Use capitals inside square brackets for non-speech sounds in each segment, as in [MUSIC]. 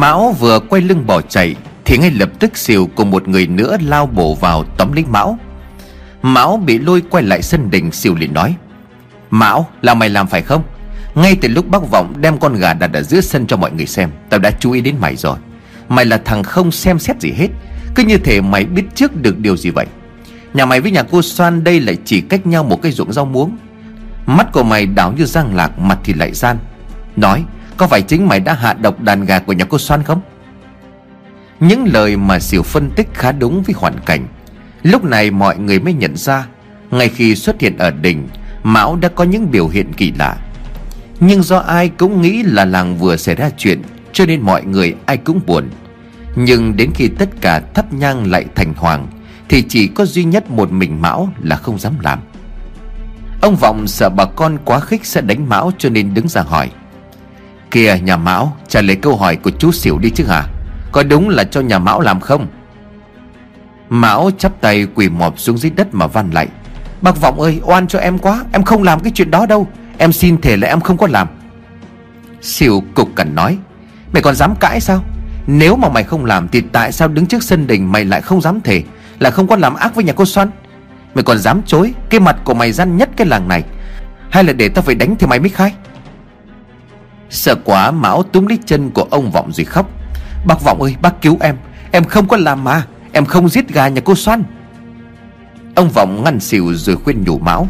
Mão vừa quay lưng bỏ chạy, Thì ngay lập tức xìu cùng một người nữa lao bổ vào tóm lấy Mão. Mão bị lôi quay lại sân đình, xìu liền nói, Mão, là mày làm phải không? Ngay từ lúc bác Vọng đem con gà đặt ở giữa sân cho mọi người xem, Tao đã chú ý đến mày rồi. Mày là thằng không xem xét gì hết, Cứ như thể mày biết trước được điều gì vậy. Nhà mày với nhà cô Soan đây lại chỉ cách nhau một cái ruộng rau muống. Mắt của mày đảo như răng lạc, Mặt thì lại gian, Nói có phải chính mày đã hạ độc đàn gà của nhà cô Soan không? Những lời mà Diệu phân tích khá đúng với hoàn cảnh. Lúc này mọi người mới nhận ra, Ngay khi xuất hiện ở đỉnh, Mão đã có những biểu hiện kỳ lạ. Nhưng do ai cũng nghĩ là làng vừa xảy ra chuyện, Cho nên mọi người ai cũng buồn. Nhưng đến khi tất cả thắp nhang lại thành hoàng, Thì chỉ có duy nhất một mình Mão là không dám làm. Ông Vọng sợ bà con quá khích sẽ đánh Mão cho nên đứng ra hỏi. Kìa nhà Mão trả lời câu hỏi của chú xỉu đi chứ hả? Có đúng là cho nhà Mão làm không? Mão chắp tay quỳ mọp xuống dưới đất mà van lại. Bác Vọng ơi, oan cho em quá, Em không làm cái chuyện đó đâu. Em xin thề là em không có làm. Xỉu cục cẩn nói, Mày còn dám cãi sao? Nếu mà mày không làm thì tại sao đứng trước sân đình Mày lại không dám thề Là không có làm ác với nhà cô Xoan Mày còn dám chối Cái mặt của mày gian nhất cái làng này, Hay là để tao phải đánh thì mày mới khai? Sợ quá, Mão túm lấy chân của ông Vọng rồi khóc. Bác Vọng ơi, bác cứu em. Em không có làm mà. Em không giết gà nhà cô Xoan Ông Vọng ngăn xỉu rồi khuyên nhủ Mão.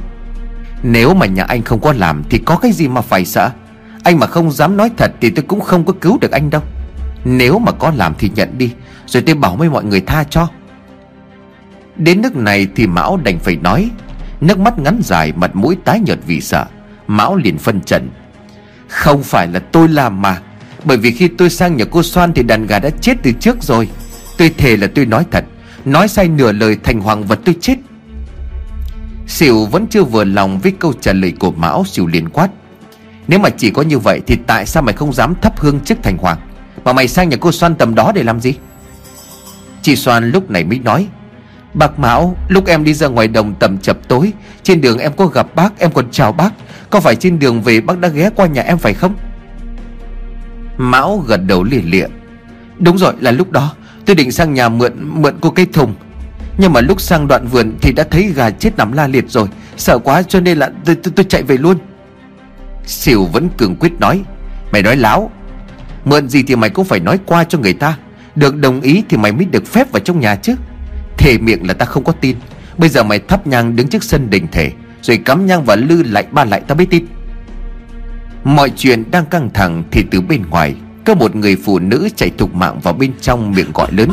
Nếu mà nhà anh không có làm Thì có cái gì mà phải sợ? Anh mà không dám nói thật Thì tôi cũng không có cứu được anh đâu. Nếu mà có làm thì nhận đi, Rồi tôi bảo với mọi người tha cho. Đến nước này thì Mão đành phải nói. Nước mắt ngắn dài, Mặt mũi tái nhợt vì sợ. Mão liền phân trần. Không phải là tôi làm mà. Bởi vì khi tôi sang nhà cô Soan Thì đàn gà đã chết từ trước rồi. Tôi thề là tôi nói thật. Nói sai nửa lời thành hoàng vật tôi chết. Sỉu vẫn chưa vừa lòng với câu trả lời của Mão Sỉu liền quát. Nếu mà chỉ có như vậy Thì tại sao mày không dám thắp hương trước thành hoàng? Mà mày sang nhà cô Soan tầm đó để làm gì? Chị Soan lúc này mới nói. Bác Mão Lúc em đi ra ngoài đồng tầm chập tối Trên đường em có gặp bác Em còn chào bác. Có phải trên đường về bác đã ghé qua nhà em phải không? Mão gật đầu lìa lịa. Đúng rồi là lúc đó. Tôi định sang nhà mượn mượn cô cây thùng. Nhưng mà lúc sang đoạn vườn Thì đã thấy gà chết nằm la liệt rồi. Sợ quá cho nên là tôi, tôi, tôi chạy về luôn. Xỉu vẫn cường quyết nói. Mày nói láo. Mượn gì thì mày cũng phải nói qua cho người ta. Được đồng ý thì mày mới được phép vào trong nhà chứ. Thề miệng là ta không có tin. Bây giờ mày thắp nhang đứng trước sân đình thể Rồi cắm nhang và lư lại ba lại ta mới tin. Mọi chuyện đang căng thẳng Thì từ bên ngoài, Có một người phụ nữ chạy thục mạng vào bên trong miệng gọi lớn.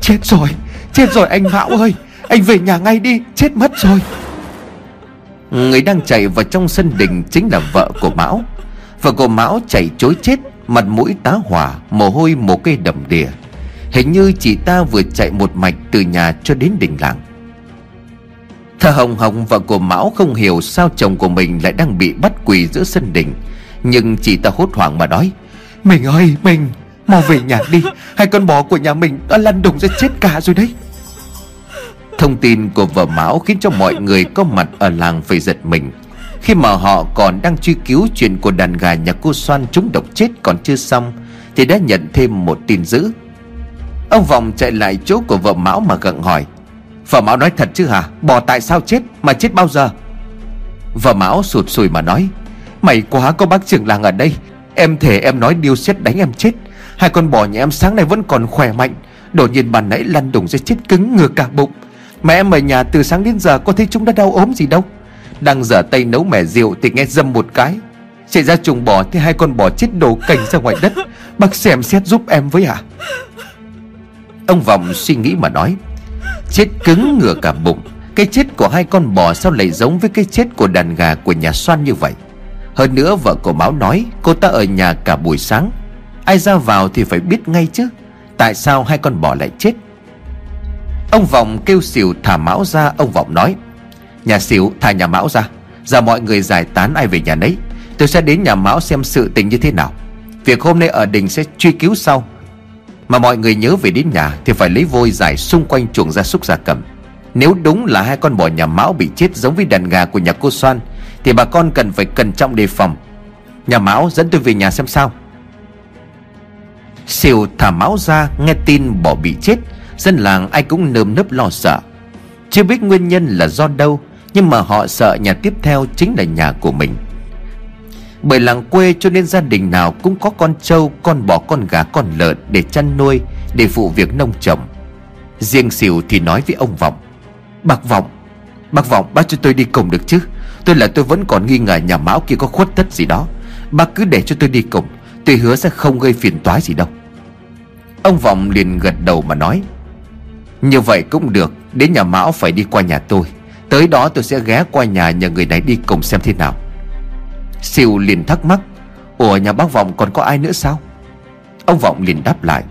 Chết rồi Chết rồi anh Mão ơi, Anh về nhà ngay đi, Chết mất rồi. Người đang chạy vào trong sân đình Chính là vợ của Mão. Vợ của Mão chạy chối chết, Mặt mũi tá hỏa, Mồ hôi một cây đầm đìa. Hình như chị ta vừa chạy một mạch từ nhà cho đến đỉnh làng. Thà Hồng Hồng vợ của Mão không hiểu sao chồng của mình lại đang bị bắt quỳ giữa sân đình. Nhưng chị ta hốt hoảng mà nói, Mình ơi, mình, Mau về nhà đi. Hai con bò của nhà mình đã lăn đùng ra chết cả rồi đấy. Thông tin của vợ Mão khiến cho mọi người có mặt ở làng phải giật mình. Khi mà họ còn đang truy cứu chuyện của đàn gà nhà cô Soan trúng độc chết còn chưa xong, Thì đã nhận thêm một tin dữ. Ông Vọng chạy lại chỗ của vợ Mão mà gặng hỏi, Vợ Mão nói thật chứ hả? Bò tại sao chết? Mà chết bao giờ? Vợ Mão sụt sùi mà nói, Mày quá có bác trưởng làng ở đây. Em thể em nói điêu xét đánh em chết. Hai con bò nhà em sáng nay vẫn còn khỏe mạnh. Đột nhiên bàn nãy lăn đùng ra chết cứng ngừa cả bụng. Mẹ em ở nhà từ sáng đến giờ Có thấy chúng đã đau ốm gì đâu. Đang dở tay nấu mẻ rượu thì nghe dâm một cái. Chạy ra chuồng bò thì hai con bò chết đổ cành ra ngoài đất. Bác xem xét giúp em với à Ông Vọng suy nghĩ mà nói, Chết cứng ngửa cả bụng. Cái chết của hai con bò sao lại giống với cái chết của đàn gà của nhà xoan như vậy? Hơn nữa, vợ của mão nói, Cô ta ở nhà cả buổi sáng. Ai ra vào thì phải biết ngay chứ. Tại sao hai con bò lại chết? Ông Vọng kêu xỉu thả Mão ra. Ông Vọng nói, Nhà xỉu, thả nhà Mão ra. Giờ mọi người giải tán ai về nhà nấy. Tôi sẽ đến nhà Mão xem sự tình như thế nào. Việc hôm nay ở đình sẽ truy cứu sau mà mọi người nhớ về đến nhà Thì phải lấy vôi giải xung quanh chuồng gia súc gia cầm. Nếu đúng là hai con bò nhà Mão bị chết giống với đàn gà của nhà cô Soan, Thì bà con cần phải cẩn trọng đề phòng. Nhà Mão dẫn tôi về nhà xem sao. Siêu thả máu ra, nghe tin bò bị chết, Dân làng ai cũng nơm nớp lo sợ. Chưa biết nguyên nhân là do đâu, Nhưng mà họ sợ nhà tiếp theo chính là nhà của mình. Bởi làng quê cho nên gia đình nào cũng có con trâu, Con bò, con gà, con lợn để chăn nuôi, Để phụ việc nông trồng. Riêng xỉu thì nói với ông Vọng, Bác Vọng Bác Vọng, bác cho tôi đi cùng được chứ? Tôi là tôi vẫn còn nghi ngờ nhà Mão kia có khuất tất gì đó. Bác cứ để cho tôi đi cùng Tôi hứa sẽ không gây phiền toái gì đâu. Ông Vọng liền gật đầu mà nói, Như vậy cũng được, Đến nhà Mão phải đi qua nhà tôi. Tới đó tôi sẽ ghé qua nhà nhờ người này đi cùng xem thế nào. Siêu liền thắc mắc, Ủa, nhà bác Vọng còn có ai nữa sao? Ông Vọng liền đáp lại,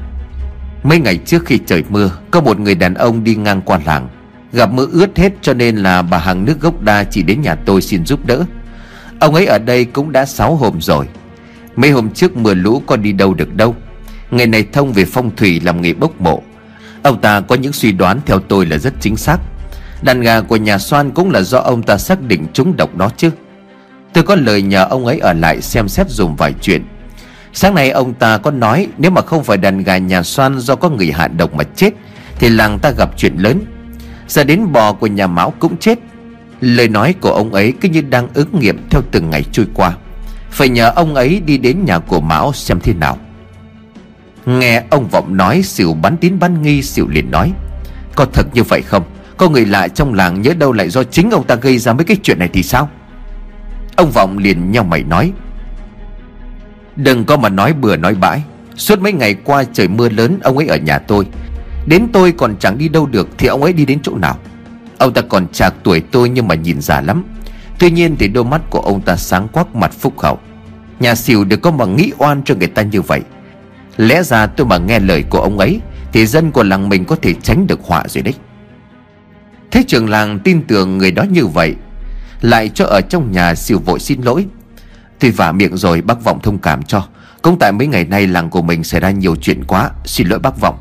Mấy ngày trước khi trời mưa, Có một người đàn ông đi ngang qua làng, Gặp mưa ướt hết cho nên là bà hàng nước gốc đa chỉ đến nhà tôi xin giúp đỡ. Ông ấy ở đây cũng đã 6 hôm rồi. Mấy hôm trước mưa lũ có đi đâu được đâu. Ngày này thông về phong thủy làm nghề bốc mộ. Ông ta có những suy đoán theo tôi là rất chính xác. Đàn gà của nhà Soan cũng là do ông ta xác định chúng độc đó chứ. Tôi có lời nhờ ông ấy ở lại xem xét dùng vài chuyện. Sáng nay ông ta có nói Nếu mà không phải đàn gà nhà xoan do có người hạ độc mà chết, Thì làng ta gặp chuyện lớn. Giờ đến bò của nhà Mão cũng chết. Lời nói của ông ấy cứ như đang ứng nghiệm theo từng ngày trôi qua. Phải nhờ ông ấy đi đến nhà của Mão xem thế nào. Nghe ông Vọng nói xỉu bắn tín bắn nghi xỉu liền nói, Có thật như vậy không? Có người lạ trong làng nhớ đâu lại do chính ông ta gây ra mấy cái chuyện này thì sao? Ông Vọng liền nhau mày nói. Đừng có mà nói bừa nói bãi. Suốt mấy ngày qua trời mưa lớn, Ông ấy ở nhà tôi. Đến tôi còn chẳng đi đâu được, Thì ông ấy đi đến chỗ nào? Ông ta còn chạc tuổi tôi nhưng mà nhìn già lắm. Tuy nhiên thì đôi mắt của ông ta sáng quắc, mặt phúc hậu. Nhà xỉu được có mà nghĩ oan cho người ta như vậy. Lẽ ra tôi mà nghe lời của ông ấy, Thì dân của làng mình có thể tránh được họa rồi đấy. Thế trường làng tin tưởng người đó như vậy lại cho ở trong nhà xỉu vội xin lỗi. Tuy vả miệng rồi bác Vọng thông cảm cho, Cũng tại mấy ngày nay làng của mình xảy ra nhiều chuyện quá, Xin lỗi bác Vọng.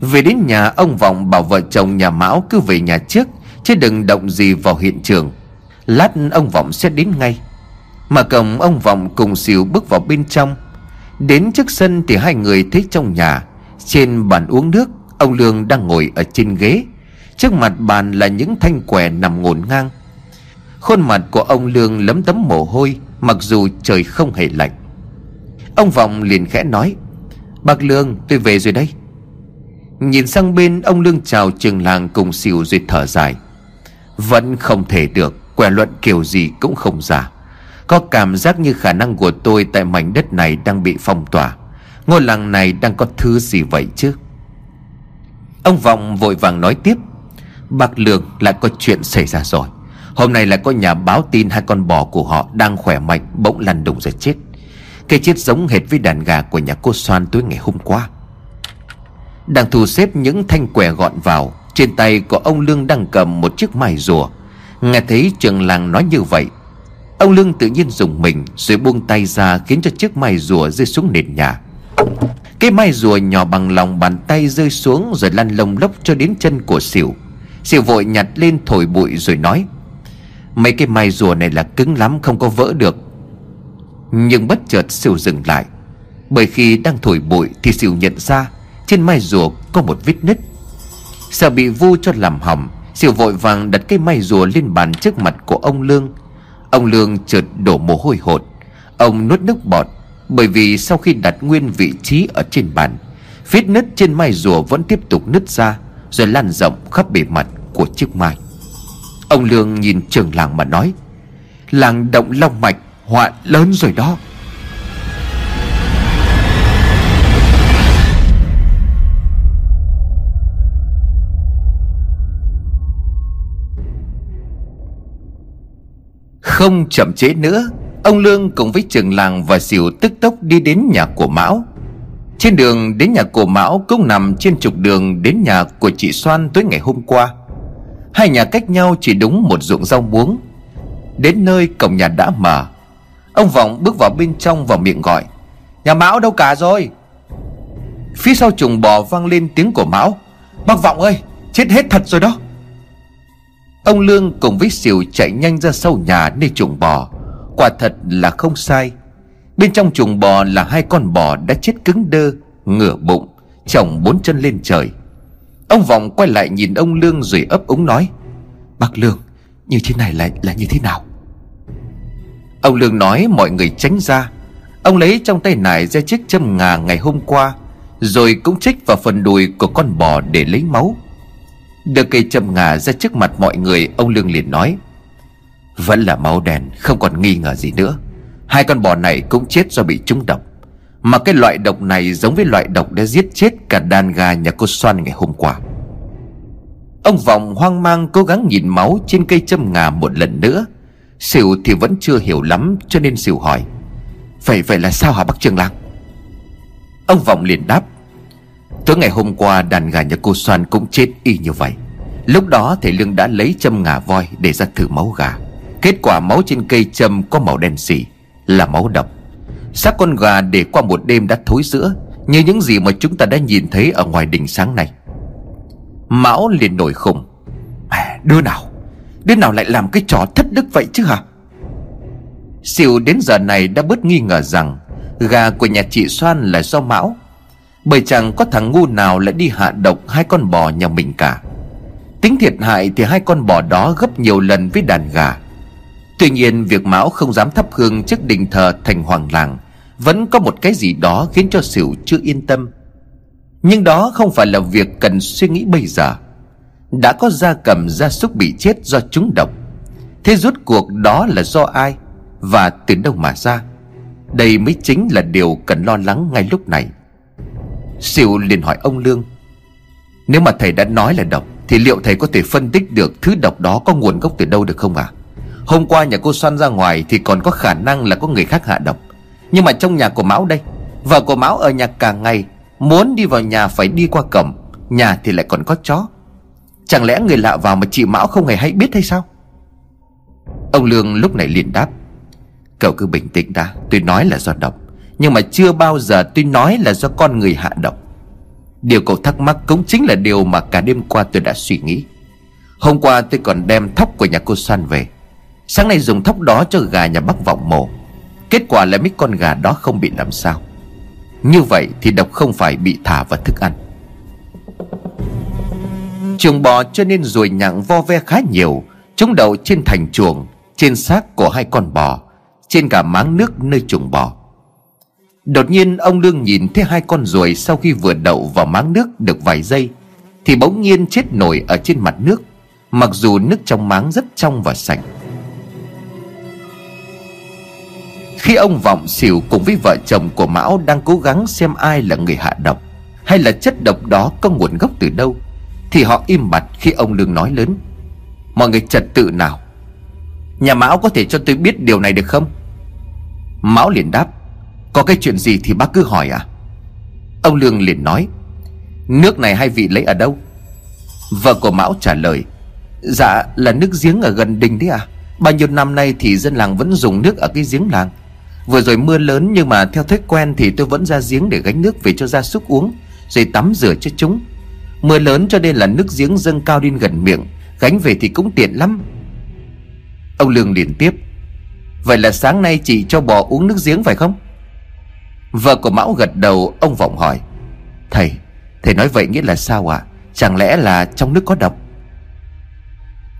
Về đến nhà, ông Vọng bảo vợ chồng nhà Mão cứ về nhà trước, Chứ đừng động gì vào hiện trường. Lát ông Vọng sẽ đến ngay. Mà cổng ông Vọng cùng xỉu bước vào bên trong. Đến trước sân thì hai người thấy trong nhà trên bàn uống nước, Ông Lương đang ngồi ở trên ghế. Trước mặt bàn là những thanh quẻ nằm ngổn ngang. Khuôn mặt của ông Lương lấm tấm mồ hôi, Mặc dù trời không hề lạnh. Ông Vọng liền khẽ nói, Bác Lương, tôi về rồi đây. Nhìn sang bên, ông Lương chào trường làng cùng xỉu rồi thở dài. Vẫn không thể được, Quẻ luận kiểu gì cũng không giả. Có cảm giác như khả năng của tôi Tại mảnh đất này đang bị phong tỏa. Ngôi làng này đang có thứ gì vậy chứ? Ông Vọng vội vàng nói tiếp. Bác Lương lại có chuyện xảy ra rồi. Hôm nay lại có nhà báo tin hai con bò của họ đang khỏe mạnh, Bỗng lăn đùng ra chết. Cái chết giống hệt với đàn gà của nhà cô Soan tối ngày hôm qua. Đang thu xếp những thanh quẻ gọn vào, Trên tay của ông Lương đang cầm một chiếc mài rùa. Nghe thấy trường làng nói như vậy, Ông Lương tự nhiên dùng mình Rồi buông tay ra khiến cho chiếc mài rùa rơi xuống nền nhà cái mai rùa nhỏ bằng lòng bàn tay rơi xuống Rồi lăn lông lốc cho đến chân của xỉu Xỉu vội nhặt lên thổi bụi rồi nói, Mấy cái mai rùa này là cứng lắm, không có vỡ được. Nhưng bất chợt xỉu dừng lại. Bởi khi đang thổi bụi thì xỉu nhận ra Trên mai rùa có một vết nứt. Sợ bị vu cho làm hỏng Xỉu vội vàng đặt cái mai rùa lên bàn trước mặt của ông Lương. Ông Lương chợt đổ mồ hôi hột. Ông nuốt nước bọt bởi vì sau khi đặt nguyên vị trí ở trên bàn, Vết nứt trên mai rùa vẫn tiếp tục nứt ra Rồi lan rộng khắp bề mặt của chiếc mai. Ông Lương nhìn trường làng mà nói, Làng động long mạch, họa lớn rồi đó. Không chậm chế nữa Ông Lương cùng với trường làng và xỉu tức tốc đi đến nhà của Mão. Trên đường đến nhà của Mão cũng nằm trên trục đường đến nhà của chị Soan tối ngày hôm qua. Hai nhà cách nhau chỉ đúng một ruộng rau muống. Đến nơi cổng nhà đã mở. Ông Vọng bước vào bên trong và miệng gọi, Nhà Mão đâu cả rồi? Phía sau trùng bò vang lên tiếng của Mão, Bác Vọng ơi, chết hết thật rồi đó. Ông Lương cùng với xỉu chạy nhanh ra sau nhà nơi chuồng bò. Quả thật là không sai. Bên trong chuồng bò là hai con bò đã chết cứng đơ, Ngửa bụng, Chồng bốn chân lên trời. Ông Vọng quay lại nhìn ông Lương rồi ấp úng nói, Bác Lương, Như thế này là là như thế nào? Ông Lương nói mọi người tránh ra. Ông lấy trong tay nải ra chiếc châm ngà ngày hôm qua, Rồi cũng chích vào phần đùi của con bò để lấy máu. Đưa cây châm ngà ra trước mặt mọi người, Ông Lương liền nói vẫn là máu đen, Không còn nghi ngờ gì nữa. Hai con bò này cũng chết do bị trúng độc. Mà cái loại độc này giống với loại độc đã giết chết cả đàn gà nhà cô Xoan ngày hôm qua. Ông Vọng hoang mang cố gắng nhìn máu trên cây châm ngà một lần nữa. Sỉu thì vẫn chưa hiểu lắm, cho nên Sỉu hỏi, Vậy vậy là sao hả bác trường Lạc? Ông Vọng liền đáp, Tối ngày hôm qua đàn gà nhà cô Soan cũng chết y như vậy. Lúc đó thầy Lương đã lấy châm ngà voi để ra thử máu gà. Kết quả máu trên cây châm có màu đen xỉ Là máu độc. Xác con gà để qua một đêm đã thối sữa Như những gì mà chúng ta đã nhìn thấy ở ngoài đỉnh sáng này Mão liền nổi khùng. À, Đứa nào? Đứa nào lại làm cái trò thất đức vậy chứ hả? Siêu đến giờ này đã bớt nghi ngờ rằng Gà của nhà chị Soan là do Mão. Bởi chẳng có thằng ngu nào lại đi hạ độc hai con bò nhà mình cả. Tính thiệt hại thì hai con bò đó gấp nhiều lần với đàn gà. Tuy nhiên, việc Mão không dám thắp hương trước đình thờ thành hoàng làng Vẫn có một cái gì đó khiến cho Sửu chưa yên tâm. Nhưng đó không phải là việc cần suy nghĩ bây giờ. Đã có gia cầm gia súc bị chết do trúng độc, Thế rốt cuộc đó là do ai Và từ đâu mà ra? Đây mới chính là điều cần lo lắng ngay lúc này. Sửu liền hỏi ông Lương, Nếu mà thầy đã nói là độc, Thì liệu thầy có thể phân tích được thứ độc đó có nguồn gốc từ đâu được không ạ? à? Hôm qua nhà cô Xoan ra ngoài Thì còn có khả năng là có người khác hạ độc. Nhưng mà trong nhà của Mão đây, Vợ của Mão ở nhà cả ngày, Muốn đi vào nhà phải đi qua cổng, Nhà thì lại còn có chó. Chẳng lẽ người lạ vào mà chị Mão không hề hay biết hay sao? Ông Lương lúc này liền đáp, Cậu cứ bình tĩnh đã, Tôi nói là do độc, Nhưng mà chưa bao giờ tôi nói là do con người hạ độc. Điều cậu thắc mắc cũng chính là điều mà cả đêm qua tôi đã suy nghĩ. Hôm qua tôi còn đem thóc của nhà cô San về Sáng nay dùng thóc đó cho gà nhà bác vọng mổ Kết quả là mấy con gà đó không bị làm sao. Như vậy thì độc không phải bị thả vào thức ăn. Chuồng bò cho nên ruồi nhặng vo ve khá nhiều Chúng đậu trên thành chuồng, Trên xác của hai con bò, Trên cả máng nước nơi chuồng bò. Đột nhiên ông Lương nhìn thấy hai con ruồi Sau khi vừa đậu vào máng nước được vài giây, Thì bỗng nhiên chết nổi ở trên mặt nước, Mặc dù nước trong máng rất trong và sạch. Khi ông Vọng xỉu cùng với vợ chồng của Mão đang cố gắng xem ai là người hạ độc, Hay là chất độc đó có nguồn gốc từ đâu, Thì họ im bặt khi ông Lương nói lớn, Mọi người trật tự nào? Nhà Mão có thể cho tôi biết điều này được không? Mão liền đáp, Có cái chuyện gì thì bác cứ hỏi à Ông Lương liền nói, Nước này hai vị lấy ở đâu? Vợ của Mão trả lời Dạ là nước giếng ở gần đình đấy à Bao nhiêu năm nay thì dân làng vẫn dùng nước ở cái giếng làng. Vừa rồi mưa lớn nhưng mà theo thói quen thì tôi vẫn ra giếng để gánh nước về cho gia súc uống, Rồi tắm rửa cho chúng. Mưa lớn cho nên là nước giếng dâng cao lên gần miệng, Gánh về thì cũng tiện lắm. Ông Lương liền tiếp, Vậy là sáng nay chị cho bò uống nước giếng phải không? Vợ của Mão gật đầu, Ông Vọng hỏi, Thầy Thầy nói vậy nghĩa là sao ạ? À? Chẳng lẽ là trong nước có độc?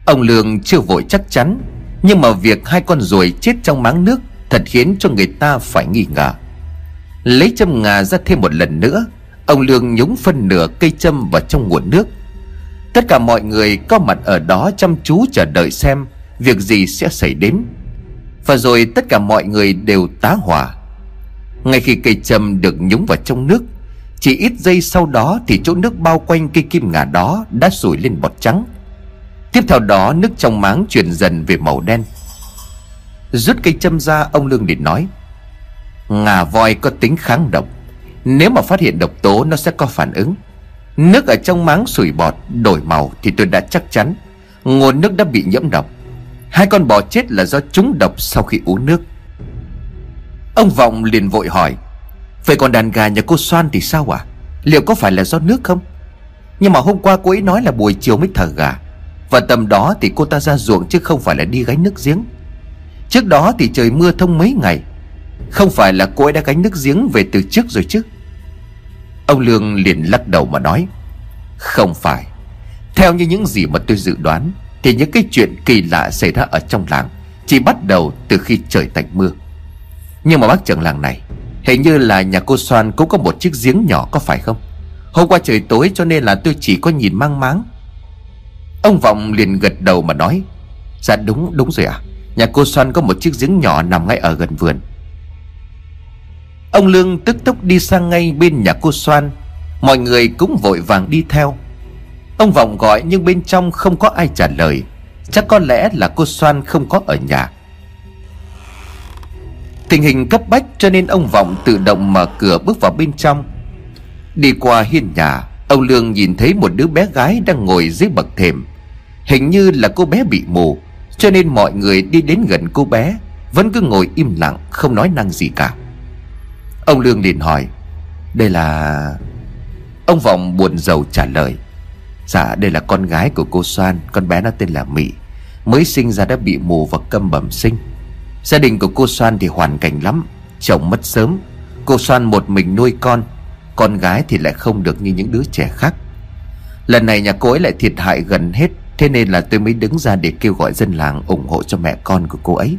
Ông Lương chưa vội chắc chắn, Nhưng mà việc hai con ruồi chết trong máng nước Thật khiến cho người ta phải nghi ngờ. Lấy châm ngà ra thêm một lần nữa, Ông Lương nhúng phân nửa cây châm vào trong nguồn nước. Tất cả mọi người có mặt ở đó chăm chú chờ đợi xem Việc gì sẽ xảy đến. Và rồi tất cả mọi người đều tá hỏa. Ngay khi cây châm được nhúng vào trong nước, Chỉ ít giây sau đó thì chỗ nước bao quanh cây kim ngà đó đã sủi lên bọt trắng. Tiếp theo đó, nước trong máng chuyển dần về màu đen. Rút cây châm ra, ông Lương liền nói, Ngà voi có tính kháng độc. Nếu mà phát hiện độc tố, nó sẽ có phản ứng. Nước ở trong máng sủi bọt đổi màu thì tôi đã chắc chắn Nguồn nước đã bị nhiễm độc. Hai con bò chết là do trúng độc sau khi uống nước. Ông Vọng liền vội hỏi, Vậy còn đàn gà nhà cô Soan thì sao à Liệu có phải là do nước không? Nhưng mà hôm qua cô ấy nói là buổi chiều mới thờ gà. Và tầm đó thì cô ta ra ruộng chứ không phải là đi gánh nước giếng. Trước đó thì trời mưa thông mấy ngày. Không phải là cô ấy đã gánh nước giếng về từ trước rồi chứ? Ông Lương liền lắc đầu mà nói, Không phải. Theo như những gì mà tôi dự đoán, Thì những cái chuyện kỳ lạ xảy ra ở trong làng Chỉ bắt đầu từ khi trời tạnh mưa. Nhưng mà bác trưởng làng này, Hình như là nhà cô Soan cũng có một chiếc giếng nhỏ có phải không? Hôm qua trời tối cho nên là tôi chỉ có nhìn mang máng. Ông Vọng liền gật đầu mà nói Dạ đúng đúng rồi à Nhà cô Soan có một chiếc giếng nhỏ nằm ngay ở gần vườn. Ông Lương tức tốc đi sang ngay bên nhà cô Soan Mọi người cũng vội vàng đi theo. Ông Vọng gọi nhưng bên trong không có ai trả lời. Chắc có lẽ là cô Soan không có ở nhà. Tình hình cấp bách cho nên ông Vọng tự động mở cửa bước vào bên trong. Đi qua hiên nhà, Ông Lương nhìn thấy một đứa bé gái đang ngồi dưới bậc thềm. Hình như là cô bé bị mù. Cho nên mọi người đi đến gần cô bé, Vẫn cứ ngồi im lặng, không nói năng gì cả. Ông Lương liền hỏi, Đây là... Ông Vọng buồn rầu trả lời Dạ đây là con gái của cô Soan, Con bé nó tên là Mỹ Mới sinh ra đã bị mù và câm bẩm sinh. Gia đình của cô Soan thì hoàn cảnh lắm, Chồng mất sớm, Cô Soan một mình nuôi con Con gái thì lại không được như những đứa trẻ khác. Lần này nhà cô ấy lại thiệt hại gần hết Thế nên là tôi mới đứng ra để kêu gọi dân làng ủng hộ cho mẹ con của cô ấy.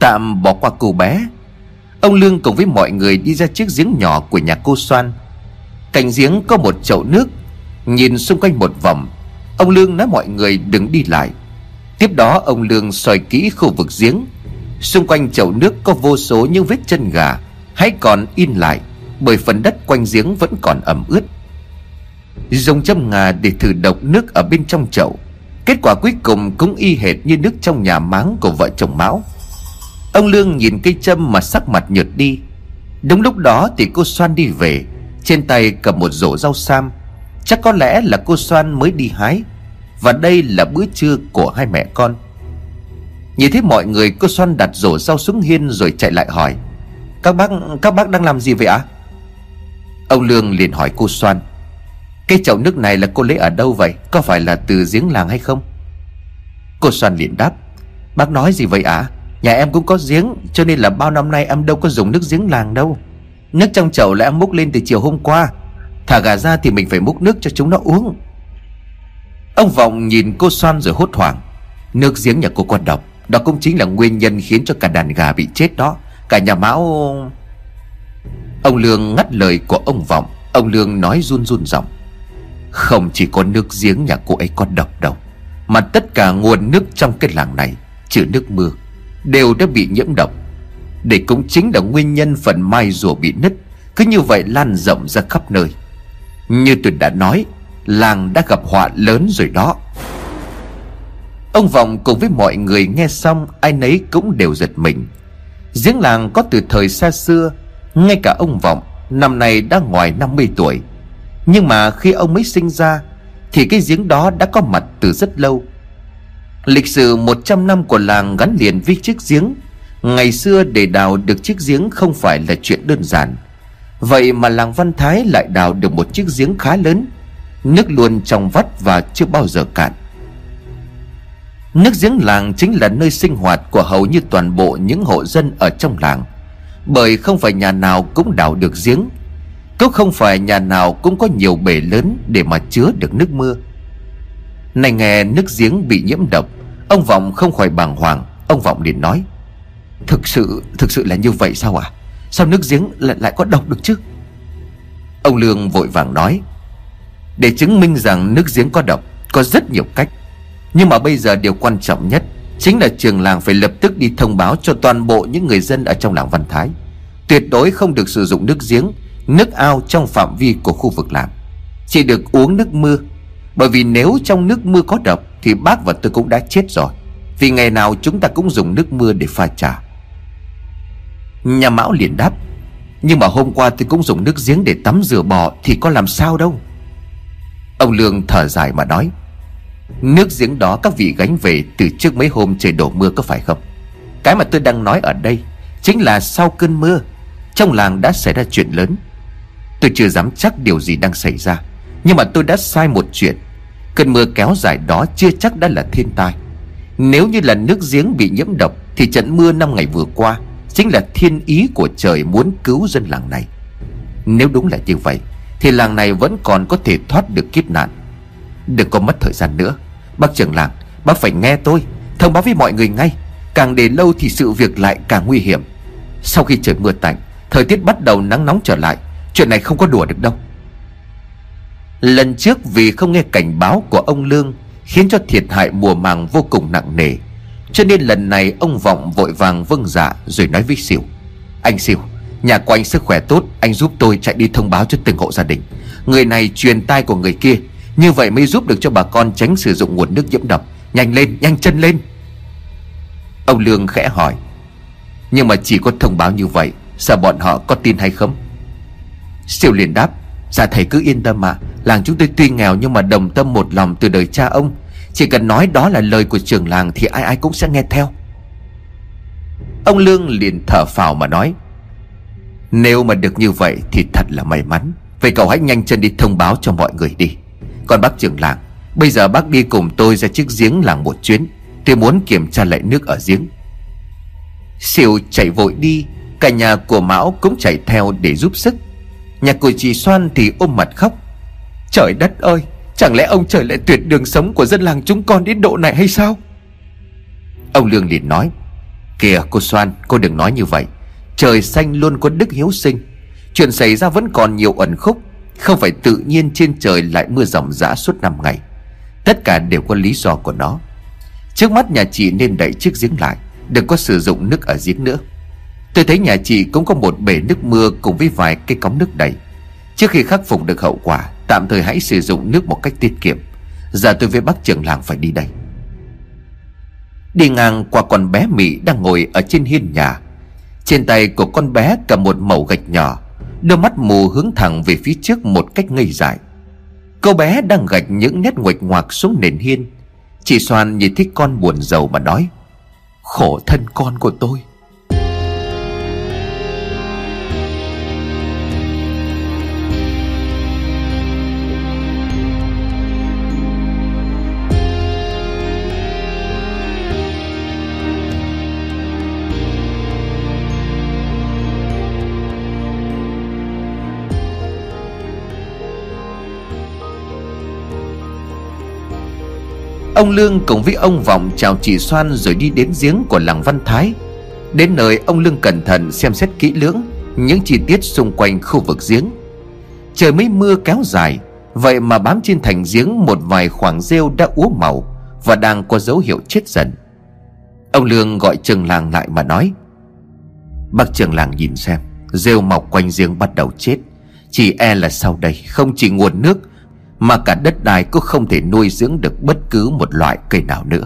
Tạm bỏ qua cô bé. Ông Lương cùng với mọi người đi ra chiếc giếng nhỏ của nhà cô Soan. Cạnh giếng có một chậu nước. Nhìn xung quanh một vòng, Ông Lương nói mọi người đừng đi lại. Tiếp đó, ông Lương soi kỹ khu vực giếng. Xung quanh chậu nước có vô số những vết chân gà, Hãy còn in lại, Bởi phần đất quanh giếng vẫn còn ẩm ướt. Dùng châm ngà để thử độc nước ở bên trong chậu. Kết quả cuối cùng cũng y hệt như nước trong nhà máng của vợ chồng Mão. Ông Lương nhìn cây châm mà sắc mặt nhợt đi. Đúng lúc đó thì cô xoan đi về. Trên tay cầm một rổ rau sam. Chắc có lẽ là cô xoan mới đi hái. Và đây là bữa trưa của hai mẹ con. Nhìn thấy mọi người, cô xoan đặt rổ rau xuống hiên rồi chạy lại hỏi. Các bác các bác đang làm gì vậy ạ? Ông Lương liền hỏi cô xoan cái chậu nước này là cô lấy ở đâu vậy? Có phải là từ giếng làng hay không? Cô Soan liền đáp, Bác nói gì vậy ạ? Nhà em cũng có giếng, Cho nên là bao năm nay em đâu có dùng nước giếng làng đâu. Nước trong chậu là em múc lên từ chiều hôm qua. Thả gà ra thì mình phải múc nước cho chúng nó uống. Ông Vọng nhìn cô Soan rồi hốt hoảng, Nước giếng nhà cô quan độc, Đó cũng chính là nguyên nhân khiến cho cả đàn gà bị chết đó. Cả nhà Mão Ông Lương ngắt lời của ông Vọng, Ông Lương nói run run giọng không chỉ có nước giếng nhà cô ấy có độc độc, Mà tất cả nguồn nước trong cái làng này Trừ nước mưa, Đều đã bị nhiễm độc. Để cũng chính là nguyên nhân phần mai rùa bị nứt, Cứ như vậy lan rộng ra khắp nơi. Như tôi đã nói, Làng đã gặp họa lớn rồi đó. Ông Vọng cùng với mọi người nghe xong, Ai nấy cũng đều giật mình. Giếng làng có từ thời xa xưa, Ngay cả ông Vọng, Năm nay đã ngoài 50 tuổi. Nhưng mà khi ông mới sinh ra, Thì cái giếng đó đã có mặt từ rất lâu. Lịch sử 100 năm của làng gắn liền với chiếc giếng. Ngày xưa để đào được chiếc giếng không phải là chuyện đơn giản. Vậy mà làng Văn Thái lại đào được một chiếc giếng khá lớn, Nước luôn trong vắt và chưa bao giờ cạn. Nước giếng làng chính là nơi sinh hoạt của hầu như toàn bộ những hộ dân ở trong làng, Bởi không phải nhà nào cũng đào được giếng. Cũng không phải nhà nào cũng có nhiều bể lớn để mà chứa được nước mưa. Này nghe nước giếng bị nhiễm độc Ông Vọng không khỏi bàng hoàng. Ông Vọng liền nói Thực sự, thực sự là như vậy sao à Sao nước giếng lại, lại có độc được chứ? Ông Lương vội vàng nói Để chứng minh rằng nước giếng có độc Có rất nhiều cách. Nhưng mà bây giờ điều quan trọng nhất Chính là trường làng phải lập tức đi thông báo Cho toàn bộ những người dân ở trong làng Văn Thái. Tuyệt đối không được sử dụng nước giếng Nước ao trong phạm vi của khu vực làm Chỉ được uống nước mưa, Bởi vì nếu trong nước mưa có độc Thì bác và tôi cũng đã chết rồi. Vì ngày nào chúng ta cũng dùng nước mưa để pha trà. Nhà Mão liền đáp, Nhưng mà hôm qua tôi cũng dùng nước giếng để tắm rửa bò Thì có làm sao đâu. Ông Lương thở dài mà nói, Nước giếng đó các vị gánh về Từ trước mấy hôm trời đổ mưa có phải không? Cái mà tôi đang nói ở đây Chính là sau cơn mưa, Trong làng đã xảy ra chuyện lớn. Tôi chưa dám chắc điều gì đang xảy ra. Nhưng mà tôi đã sai một chuyện. Cơn mưa kéo dài đó chưa chắc đã là thiên tai. Nếu như là nước giếng bị nhiễm độc, Thì trận mưa năm ngày vừa qua Chính là thiên ý của trời muốn cứu dân làng này. Nếu đúng là như vậy, Thì làng này vẫn còn có thể thoát được kiếp nạn. Đừng có mất thời gian nữa. Bác trưởng làng, Bác phải nghe tôi. Thông báo với mọi người ngay. Càng để lâu thì sự việc lại càng nguy hiểm. Sau khi trời mưa tạnh, Thời tiết bắt đầu nắng nóng trở lại. Chuyện này không có đùa được đâu. Lần trước vì không nghe cảnh báo của ông Lương Khiến cho thiệt hại mùa màng vô cùng nặng nề. Cho nên lần này ông Vọng vội vàng vâng dạ Rồi nói với Siêu. Anh Siêu Nhà của anh sức khỏe tốt Anh giúp tôi chạy đi thông báo cho từng hộ gia đình. Người này truyền tai của người kia Như vậy mới giúp được cho bà con tránh sử dụng nguồn nước nhiễm độc. Nhanh lên, nhanh chân lên. Ông Lương khẽ hỏi. Nhưng mà chỉ có thông báo như vậy Sợ bọn họ có tin hay không? Siêu liền đáp Dạ thầy cứ yên tâm mà Làng chúng tôi tuy nghèo nhưng mà đồng tâm một lòng từ đời cha ông. Chỉ cần nói đó là lời của trưởng làng Thì ai ai cũng sẽ nghe theo. Ông Lương liền thở phào mà nói, Nếu mà được như vậy thì thật là may mắn. Vậy cậu hãy nhanh chân đi thông báo cho mọi người đi. Còn bác trưởng làng, Bây giờ bác đi cùng tôi ra chiếc giếng làng một chuyến. Tôi muốn kiểm tra lại nước ở giếng. Siêu chạy vội đi, Cả nhà của Mão cũng chạy theo để giúp sức. Nhà của chị Soan thì ôm mặt khóc. Trời đất ơi, Chẳng lẽ ông trời lại tuyệt đường sống của dân làng chúng con đến độ này hay sao? Ông Lương liền nói, Kìa cô Soan cô đừng nói như vậy. Trời xanh luôn có đức hiếu sinh. Chuyện xảy ra vẫn còn nhiều ẩn khúc. Không phải tự nhiên trên trời lại mưa rồng rã suốt năm ngày. Tất cả đều có lý do của nó. Trước mắt nhà chị nên đẩy chiếc giếng lại, Đừng có sử dụng nước ở giếng nữa. Tôi thấy nhà chị cũng có một bể nước mưa Cùng với vài cây cống nước đầy. Trước khi khắc phục được hậu quả, Tạm thời hãy sử dụng nước một cách tiết kiệm. Giờ tôi với bác trưởng làng phải đi đây. Đi ngang qua con bé Mỹ đang ngồi ở trên hiên nhà. Trên tay của con bé cầm một mẩu gạch nhỏ. Đôi mắt mù hướng thẳng về phía trước một cách ngây dại. Cô bé đang gạch những nét nguệch ngoạc xuống nền hiên. Chị Soan nhìn thấy con buồn giàu mà nói, Khổ thân con của tôi. Ông Lương cùng với ông Vọng chào chị xoan rồi đi đến giếng của làng Văn Thái. Đến nơi, ông Lương cẩn thận xem xét kỹ lưỡng Những chi tiết xung quanh khu vực giếng. Trời mấy mưa kéo dài, Vậy mà bám trên thành giếng một vài khoảng rêu đã úa màu Và đang có dấu hiệu chết dần. Ông Lương gọi trường làng lại mà nói, Bác trường làng nhìn xem, Rêu mọc quanh giếng bắt đầu chết. Chỉ e là sau đây, Không chỉ nguồn nước mà cả đất đai cũng không thể nuôi dưỡng được bất cứ một loại cây nào nữa.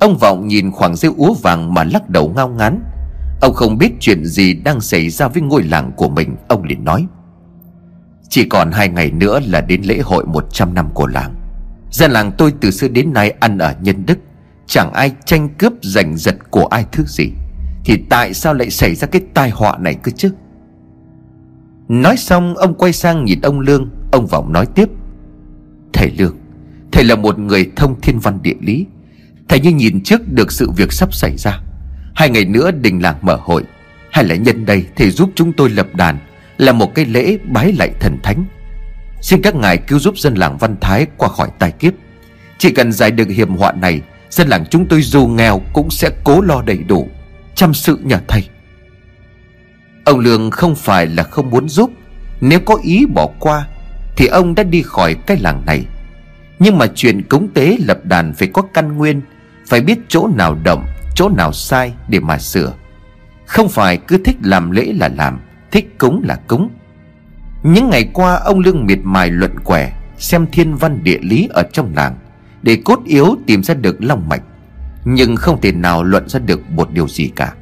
Ông Vọng nhìn khoảng rêu úa vàng mà lắc đầu ngao ngán. Ông không biết chuyện gì đang xảy ra với ngôi làng của mình, Ông liền nói. Chỉ còn hai ngày nữa là đến lễ hội 100 năm của làng. Dân làng tôi từ xưa đến nay ăn ở nhân đức, Chẳng ai tranh cướp giành giật của ai thứ gì. Thì tại sao lại xảy ra cái tai họa này cơ chứ? Nói xong, ông quay sang nhìn ông Lương. Ông Vọng nói tiếp. Thầy Lương, Thầy là một người thông thiên văn địa lý. Thầy như nhìn trước được sự việc sắp xảy ra. Hai ngày nữa đình làng mở hội. Hay là nhân đây thầy giúp chúng tôi lập đàn, Là một cái lễ bái lạy thần thánh. Xin các ngài cứu giúp dân làng Văn Thái qua khỏi tai kiếp. Chỉ cần giải được hiểm họa này, Dân làng chúng tôi dù nghèo cũng sẽ cố lo đầy đủ, Chăm sự nhà thầy. Ông Lương không phải là không muốn giúp. Nếu có ý bỏ qua thì ông đã đi khỏi cái làng này. Nhưng mà chuyện cúng tế lập đàn phải có căn nguyên, Phải biết chỗ nào động Chỗ nào sai để mà sửa. Không phải cứ thích làm lễ là làm, Thích cúng là cúng. Những ngày qua, ông Lương miệt mài luận quẻ, Xem thiên văn địa lý ở trong làng, Để cốt yếu tìm ra được long mạch. Nhưng không thể nào luận ra được một điều gì cả.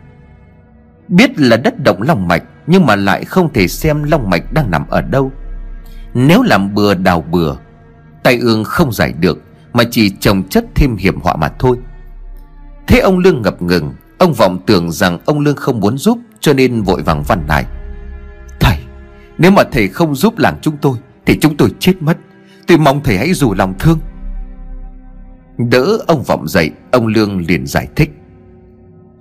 Biết là đất động long mạch, Nhưng mà lại không thể xem long mạch đang nằm ở đâu. Nếu làm bừa đào bừa, Tay ương không giải được, Mà chỉ trồng chất thêm hiểm họa mà thôi. Thế ông Lương ngập ngừng, Ông vọng tưởng rằng ông Lương không muốn giúp, Cho nên vội vàng văn lại Thầy, Nếu mà thầy không giúp làng chúng tôi, Thì chúng tôi chết mất. Tôi mong thầy hãy dù lòng thương. Đỡ ông vọng dậy, Ông Lương liền giải thích.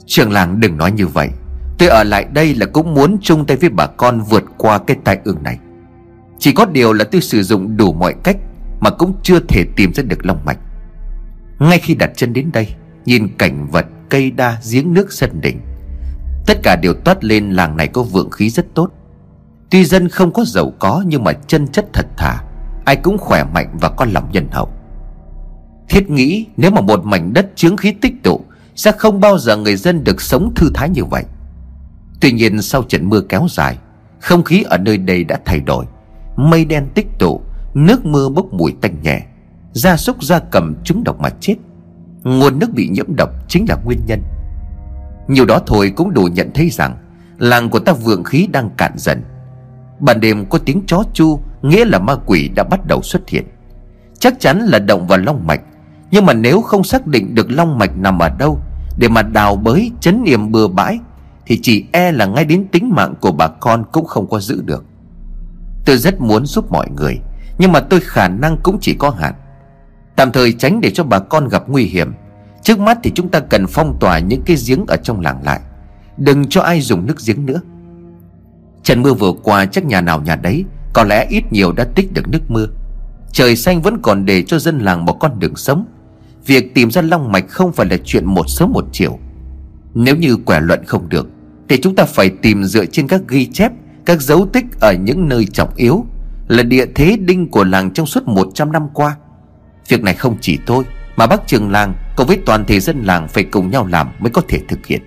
Trường làng đừng nói như vậy. Tôi ở lại đây là cũng muốn chung tay với bà con vượt qua cái tai ương này. Chỉ có điều là tôi sử dụng đủ mọi cách Mà cũng chưa thể tìm ra được long mạch. Ngay khi đặt chân đến đây, Nhìn cảnh vật cây đa giếng nước sân đỉnh, Tất cả đều toát lên làng này có vượng khí rất tốt. Tuy dân không có giàu có Nhưng mà chân chất thật thà, Ai cũng khỏe mạnh và có lòng nhân hậu. Thiết nghĩ nếu mà một mảnh đất chướng khí tích tụ, Sẽ không bao giờ người dân được sống thư thái như vậy. Tuy nhiên sau trận mưa kéo dài, Không khí ở nơi đây đã thay đổi. Mây đen tích tụ, Nước mưa bốc mùi tanh nhẹ. Gia súc gia cầm trúng độc mà chết. Nguồn nước bị nhiễm độc chính là nguyên nhân. Nhiều đó thôi cũng đủ nhận thấy rằng, Làng của ta vượng khí đang cạn dần. Ban đêm có tiếng chó chu, Nghĩa là ma quỷ đã bắt đầu xuất hiện. Chắc chắn là động vào long mạch, Nhưng mà nếu không xác định được long mạch nằm ở đâu Để mà đào bới, chấn niệm bừa bãi, Thì chỉ e là ngay đến tính mạng của bà con cũng không có giữ được. Tôi rất muốn giúp mọi người, Nhưng mà tôi khả năng cũng chỉ có hạn. Tạm thời tránh để cho bà con gặp nguy hiểm. Trước mắt thì chúng ta cần phong tỏa những cái giếng ở trong làng lại. Đừng cho ai dùng nước giếng nữa. Trận mưa vừa qua, chắc nhà nào nhà đấy, Có lẽ ít nhiều đã tích được nước mưa. Trời xanh vẫn còn để cho dân làng một con đường sống. Việc tìm ra long mạch không phải là chuyện một sớm một chiều. Nếu như quẻ luận không được, Thì chúng ta phải tìm dựa trên các ghi chép. Các dấu tích ở những nơi trọng yếu Là địa thế đinh của làng trong suốt 100 năm qua. Việc này không chỉ tôi, Mà bác trường làng cùng với toàn thể dân làng Phải cùng nhau làm mới có thể thực hiện.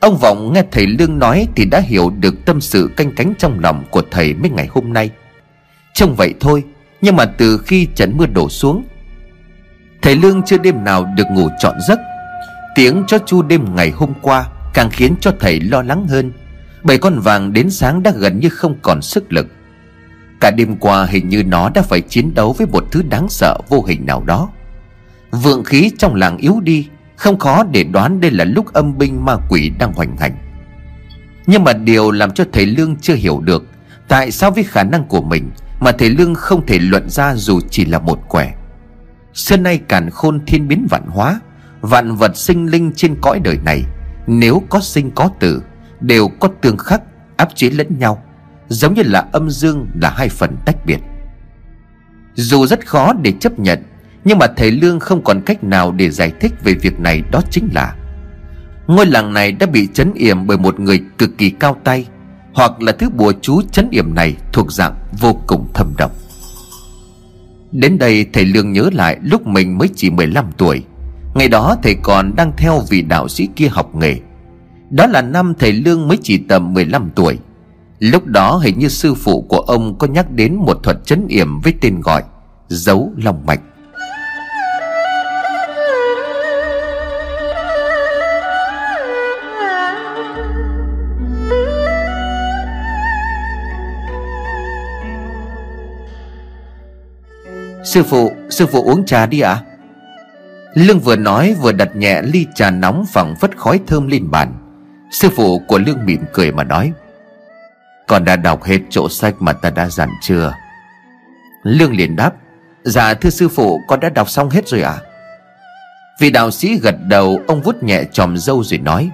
Ông Vọng nghe thầy Lương nói Thì đã hiểu được tâm sự canh cánh trong lòng của thầy mấy ngày hôm nay. Trông vậy thôi, Nhưng mà từ khi trận mưa đổ xuống, Thầy Lương chưa đêm nào được ngủ trọn giấc. Tiếng chó chu đêm ngày hôm qua Càng khiến cho thầy lo lắng hơn bảy con vàng đến sáng đã gần như không còn sức lực. Cả đêm qua hình như nó đã phải chiến đấu với một thứ đáng sợ vô hình nào đó. Vượng khí trong làng yếu đi, Không khó để đoán đây là lúc âm binh ma quỷ đang hoành hành. Nhưng mà điều làm cho thầy Lương chưa hiểu được, Tại sao với khả năng của mình Mà thầy Lương không thể luận ra dù chỉ là một quẻ. Xưa nay càn khôn thiên biến vạn hóa, Vạn vật sinh linh trên cõi đời này, Nếu có sinh có tử Đều có tương khắc, áp chế lẫn nhau, Giống như là âm dương là hai phần tách biệt. Dù rất khó để chấp nhận, Nhưng mà thầy Lương không còn cách nào để giải thích về việc này, đó chính là Ngôi làng này đã bị chấn yểm bởi một người cực kỳ cao tay, Hoặc là thứ bùa chú chấn yểm này thuộc dạng vô cùng thâm độc. Đến đây thầy Lương nhớ lại lúc mình mới chỉ 15 tuổi, Ngày đó thầy còn đang theo vị đạo sĩ kia học nghề. Đó là năm thầy Lương mới chỉ tầm 15 tuổi. Lúc đó hình như sư phụ của ông có nhắc đến một thuật chấn yểm với tên gọi Dấu Long Mạch. Sư phụ, sư phụ uống trà đi ạ. À? Lương vừa nói vừa đặt nhẹ ly trà nóng phẳng phất khói thơm lên bàn. Sư phụ của Lương mỉm cười mà nói, Con đã đọc hết chỗ sách mà ta đã dặn chưa? Lương liền đáp Dạ thưa sư phụ, con đã đọc xong hết rồi ạ. À? Vị đạo sĩ gật đầu, Ông vút nhẹ tròm dâu rồi nói,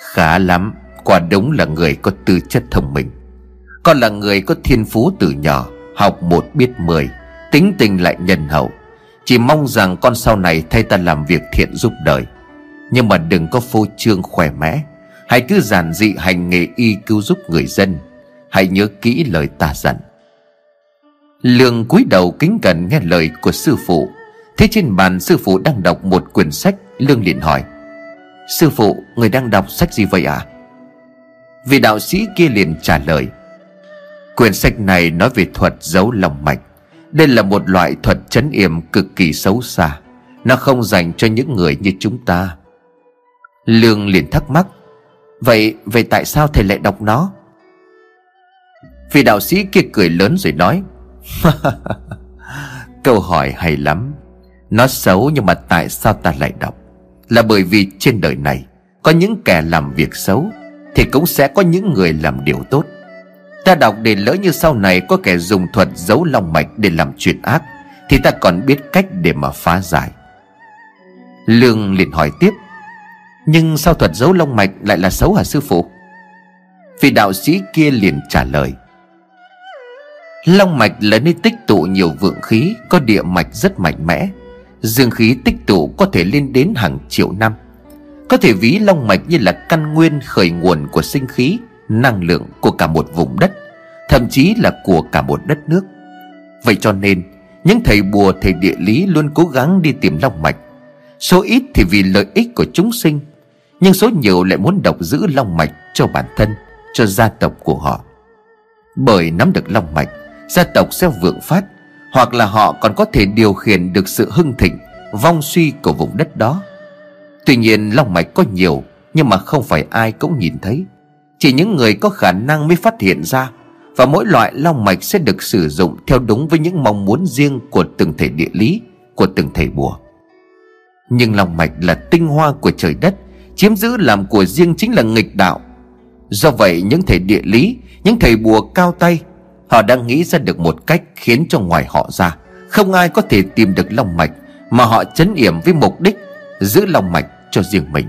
Khá lắm, Quả đúng là người có tư chất thông minh. Con là người có thiên phú từ nhỏ, Học một biết mười, Tính tình lại nhân hậu. Chỉ mong rằng con sau này thay ta làm việc thiện giúp đời. Nhưng mà đừng có phô trương khỏe mẽ. Hãy cứ giản dị hành nghề y cứu giúp người dân. Hãy nhớ kỹ lời ta dặn. Lương cúi đầu kính cẩn nghe lời của sư phụ. Thế trên bàn sư phụ đang đọc một quyển sách, Lương liền hỏi. Sư phụ, người đang đọc sách gì vậy ạ? À? Vị đạo sĩ kia liền trả lời. Quyển sách này nói về thuật giấu lòng mạch. Đây là một loại thuật chấn yểm cực kỳ xấu xa. Nó không dành cho những người như chúng ta. Lương liền thắc mắc, Vậy vậy tại sao thầy lại đọc nó? Vị đạo sĩ kia cười lớn rồi nói, [LAUGHS] Câu hỏi hay lắm, Nó xấu nhưng mà tại sao ta lại đọc? Là bởi vì trên đời này Có những kẻ làm việc xấu Thì cũng sẽ có những người làm điều tốt. Ta đọc để lỡ như sau này có kẻ dùng thuật giấu lòng mạch để làm chuyện ác Thì ta còn biết cách để mà phá giải. Lương liền hỏi tiếp nhưng sao thuật giấu long mạch lại là xấu hả sư phụ? Vị đạo sĩ kia liền trả lời. Long mạch là nơi tích tụ nhiều vượng khí, Có địa mạch rất mạnh mẽ. Dương khí tích tụ có thể lên đến hàng triệu năm. Có thể ví long mạch như là căn nguyên khởi nguồn của sinh khí, Năng lượng của cả một vùng đất, Thậm chí là của cả một đất nước. Vậy cho nên, Những thầy bùa, thầy địa lý luôn cố gắng đi tìm long mạch. Số ít thì vì lợi ích của chúng sinh nhưng số nhiều lại muốn độc giữ long mạch cho bản thân, Cho gia tộc của họ. Bởi nắm được long mạch, Gia tộc sẽ vượng phát, Hoặc là họ còn có thể điều khiển được sự hưng thịnh, Vong suy của vùng đất đó. Tuy nhiên long mạch có nhiều, Nhưng mà không phải ai cũng nhìn thấy. Chỉ những người có khả năng mới phát hiện ra, Và mỗi loại long mạch sẽ được sử dụng Theo đúng với những mong muốn riêng Của từng thể địa lý, Của từng thể bùa. Nhưng long mạch là tinh hoa của trời đất Chiếm giữ làm của riêng chính là nghịch đạo. Do vậy, những thầy địa lý, Những thầy bùa cao tay, Họ đang nghĩ ra được một cách khiến cho ngoài họ ra. Không ai có thể tìm được long mạch Mà họ chấn yểm với mục đích Giữ long mạch cho riêng mình.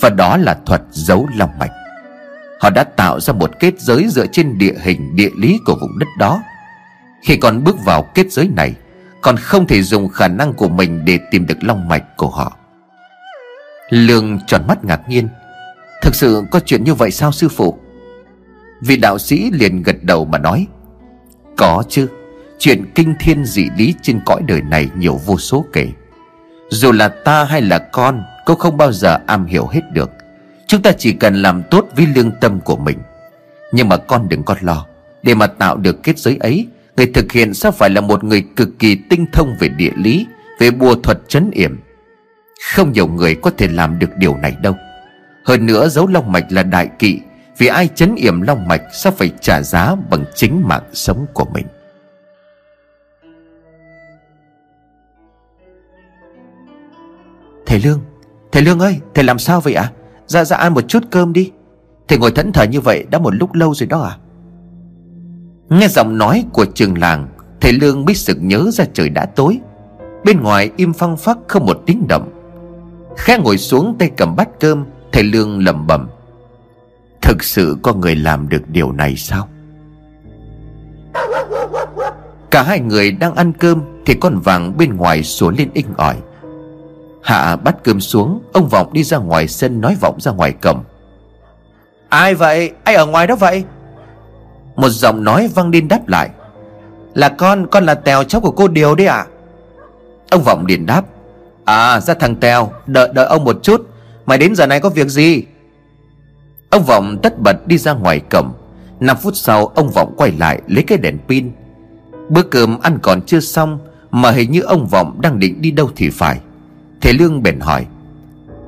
Và đó là thuật giấu long mạch. Họ đã tạo ra một kết giới dựa trên địa hình, địa lý của vùng đất đó. Khi còn bước vào kết giới này Còn không thể dùng khả năng của mình để tìm được long mạch của họ. Lương tròn mắt ngạc nhiên. Thực sự có chuyện như vậy sao, sư phụ? Vị đạo sĩ liền gật đầu mà nói, Có chứ, Chuyện kinh thiên dị lý trên cõi đời này nhiều vô số kể. Dù là ta hay là con Cũng không bao giờ am hiểu hết được. Chúng ta chỉ cần làm tốt với lương tâm của mình. Nhưng mà con đừng có lo, Để mà tạo được kết giới ấy, Người thực hiện sẽ phải là một người cực kỳ tinh thông về địa lý, Về bùa thuật chấn yểm. Không nhiều người có thể làm được điều này đâu. Hơn nữa, dấu long mạch là đại kỵ. Vì ai chấn yểm long mạch Sao phải trả giá bằng chính mạng sống của mình. Thầy Lương Thầy Lương ơi, Thầy làm sao vậy ạ? À? Ra ra ăn một chút cơm đi. Thầy ngồi thẫn thờ như vậy đã một lúc lâu rồi đó à Nghe giọng nói của trường làng, Thầy Lương biết sực nhớ ra trời đã tối. Bên ngoài im phăng phắc không một tiếng động. Khẽ ngồi xuống tay cầm bát cơm Thầy Lương lẩm bẩm. Thực sự có người làm được điều này sao? Cả hai người đang ăn cơm Thì con vàng bên ngoài sủa lên inh ỏi. Hạ bắt cơm xuống Ông Vọng đi ra ngoài sân nói vọng ra ngoài cổng. Ai vậy? Ai ở ngoài đó vậy? Một giọng nói vang lên đáp lại. Là con Con là Tèo cháu của cô Điều đấy ạ. À? Ông Vọng liền đáp À ra thằng Tèo, Đợi đợi ông một chút. Mày đến giờ này có việc gì? Ông Vọng tất bật đi ra ngoài cổng. 5 phút sau, ông Vọng quay lại lấy cái đèn pin. Bữa cơm ăn còn chưa xong, Mà hình như ông Vọng đang định đi đâu thì phải. Thầy Lương bèn hỏi,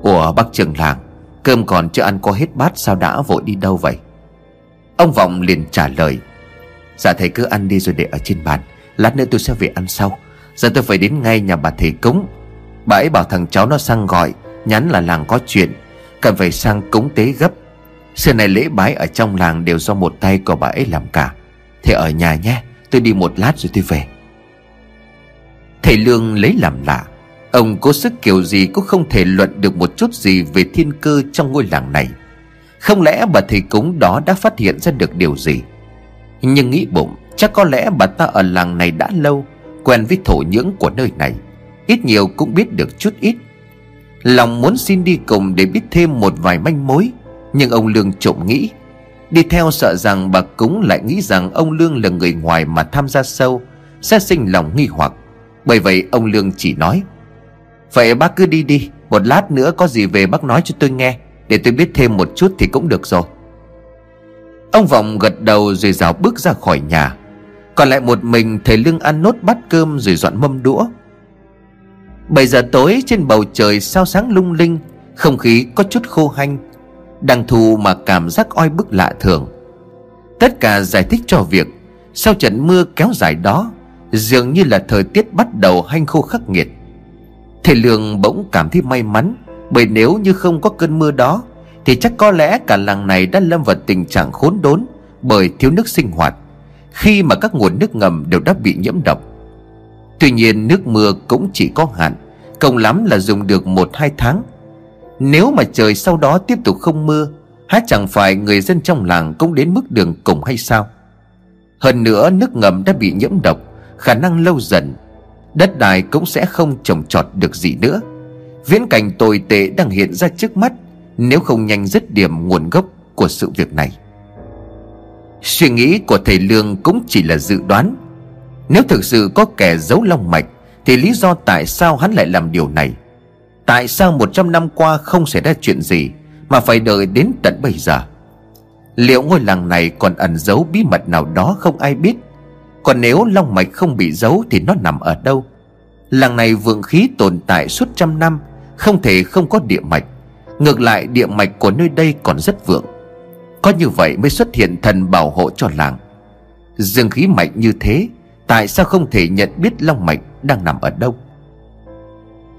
Ủa, bác trường làng, Cơm còn chưa ăn có hết bát sao đã vội đi đâu vậy? Ông Vọng liền trả lời Dạ thầy cứ ăn đi rồi để ở trên bàn, Lát nữa tôi sẽ về ăn sau. Giờ tôi phải đến ngay nhà bà thầy cúng. Bà ấy bảo thằng cháu nó sang gọi, Nhắn là làng có chuyện. Cần phải sang cúng tế gấp. Xưa này lễ bái ở trong làng đều do một tay của bà ấy làm cả. Thế ở nhà nhé, Tôi đi một lát rồi tôi về. Thầy Lương lấy làm lạ. Ông cố sức kiểu gì cũng không thể luận được một chút gì về thiên cơ trong ngôi làng này. Không lẽ bà thầy cúng đó đã phát hiện ra được điều gì? Nhưng nghĩ bụng, Chắc có lẽ bà ta ở làng này đã lâu, Quen với thổ nhưỡng của nơi này. Ít nhiều cũng biết được chút ít. Lòng muốn xin đi cùng để biết thêm một vài manh mối, nhưng ông Lương trộm nghĩ. Đi theo sợ rằng bà cúng lại nghĩ rằng ông Lương là người ngoài mà tham gia sâu, Sẽ sinh lòng nghi hoặc. Bởi vậy ông Lương chỉ nói, Vậy bác cứ đi đi, Một lát nữa có gì về bác nói cho tôi nghe, Để tôi biết thêm một chút thì cũng được rồi. Ông Vọng gật đầu rồi rào bước ra khỏi nhà. Còn lại một mình thầy Lương ăn nốt bát cơm rồi dọn mâm đũa. 7 giờ tối trên bầu trời sao sáng lung linh, Không khí có chút khô hanh, đang thu mà cảm giác oi bức lạ thường. Tất cả giải thích cho việc Sau trận mưa kéo dài đó, Dường như là thời tiết bắt đầu hanh khô khắc nghiệt. Thầy Lương bỗng cảm thấy may mắn, Bởi nếu như không có cơn mưa đó, Thì chắc có lẽ cả làng này đã lâm vào tình trạng khốn đốn bởi thiếu nước sinh hoạt, Khi mà các nguồn nước ngầm đều đã bị nhiễm độc. Tuy nhiên nước mưa cũng chỉ có hạn, công lắm là dùng được một hai tháng. Nếu mà trời sau đó tiếp tục không mưa, Há chẳng phải người dân trong làng cũng đến mức đường cùng hay sao? Hơn nữa, nước ngầm đã bị nhiễm độc, Khả năng lâu dần, Đất đai cũng sẽ không trồng trọt được gì nữa. Viễn cảnh tồi tệ đang hiện ra trước mắt, Nếu không nhanh dứt điểm nguồn gốc của sự việc này. Suy nghĩ của thầy Lương cũng chỉ là dự đoán. Nếu thực sự có kẻ giấu long mạch, Thì lý do tại sao hắn lại làm điều này? Tại sao 100 năm qua không xảy ra chuyện gì Mà phải đợi đến tận bây giờ? Liệu ngôi làng này còn ẩn giấu bí mật nào đó không ai biết? Còn nếu long mạch không bị giấu thì nó nằm ở đâu? Làng này vượng khí tồn tại suốt trăm năm, Không thể không có địa mạch. Ngược lại, địa mạch của nơi đây còn rất vượng. Có như vậy mới xuất hiện thần bảo hộ cho làng. Dương khí mạnh như thế Tại sao không thể nhận biết long mạch đang nằm ở đâu?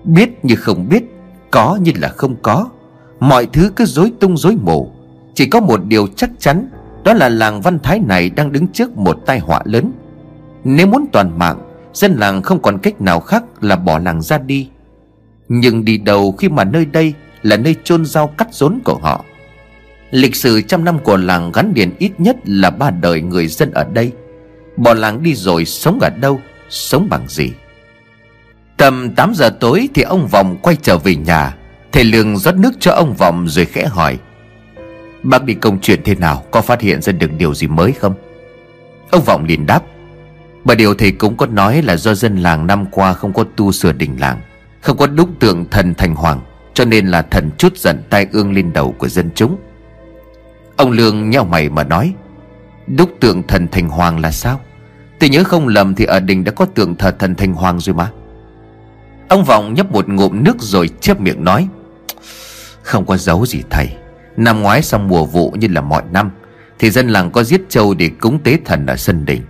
Biết như không biết, Có như là không có. Mọi thứ cứ dối tung dối mù. Chỉ có một điều chắc chắn, Đó là làng văn thái này đang đứng trước một tai họa lớn. Nếu muốn toàn mạng, Dân làng không còn cách nào khác là bỏ làng ra đi. Nhưng đi đâu khi mà nơi đây là nơi chôn rau cắt rốn của họ? Lịch sử trăm năm của làng gắn liền ít nhất là ba đời người dân ở đây. Bỏ làng đi rồi sống ở đâu, Sống bằng gì? Tầm 8 giờ tối thì ông Vọng quay trở về nhà Thầy Lương rót nước cho ông Vọng rồi khẽ hỏi, Bác đi công chuyện thế nào, Có phát hiện ra được điều gì mới không? Ông Vọng liền đáp Bà điều thầy cũng có nói là do dân làng năm qua không có tu sửa đình làng, Không có đúc tượng thần thành hoàng, Cho nên là thần chút giận tai ương lên đầu của dân chúng. Ông Lương nhau mày mà nói Đúc tượng thần thành hoàng là sao? Tôi nhớ không lầm thì ở đình đã có tượng thờ thần thành hoàng rồi mà. Ông Vọng nhấp một ngụm nước rồi chép miệng nói, Không có dấu gì thầy. Năm ngoái xong mùa vụ như là mọi năm, Thì dân làng có giết trâu để cúng tế thần ở sân đình.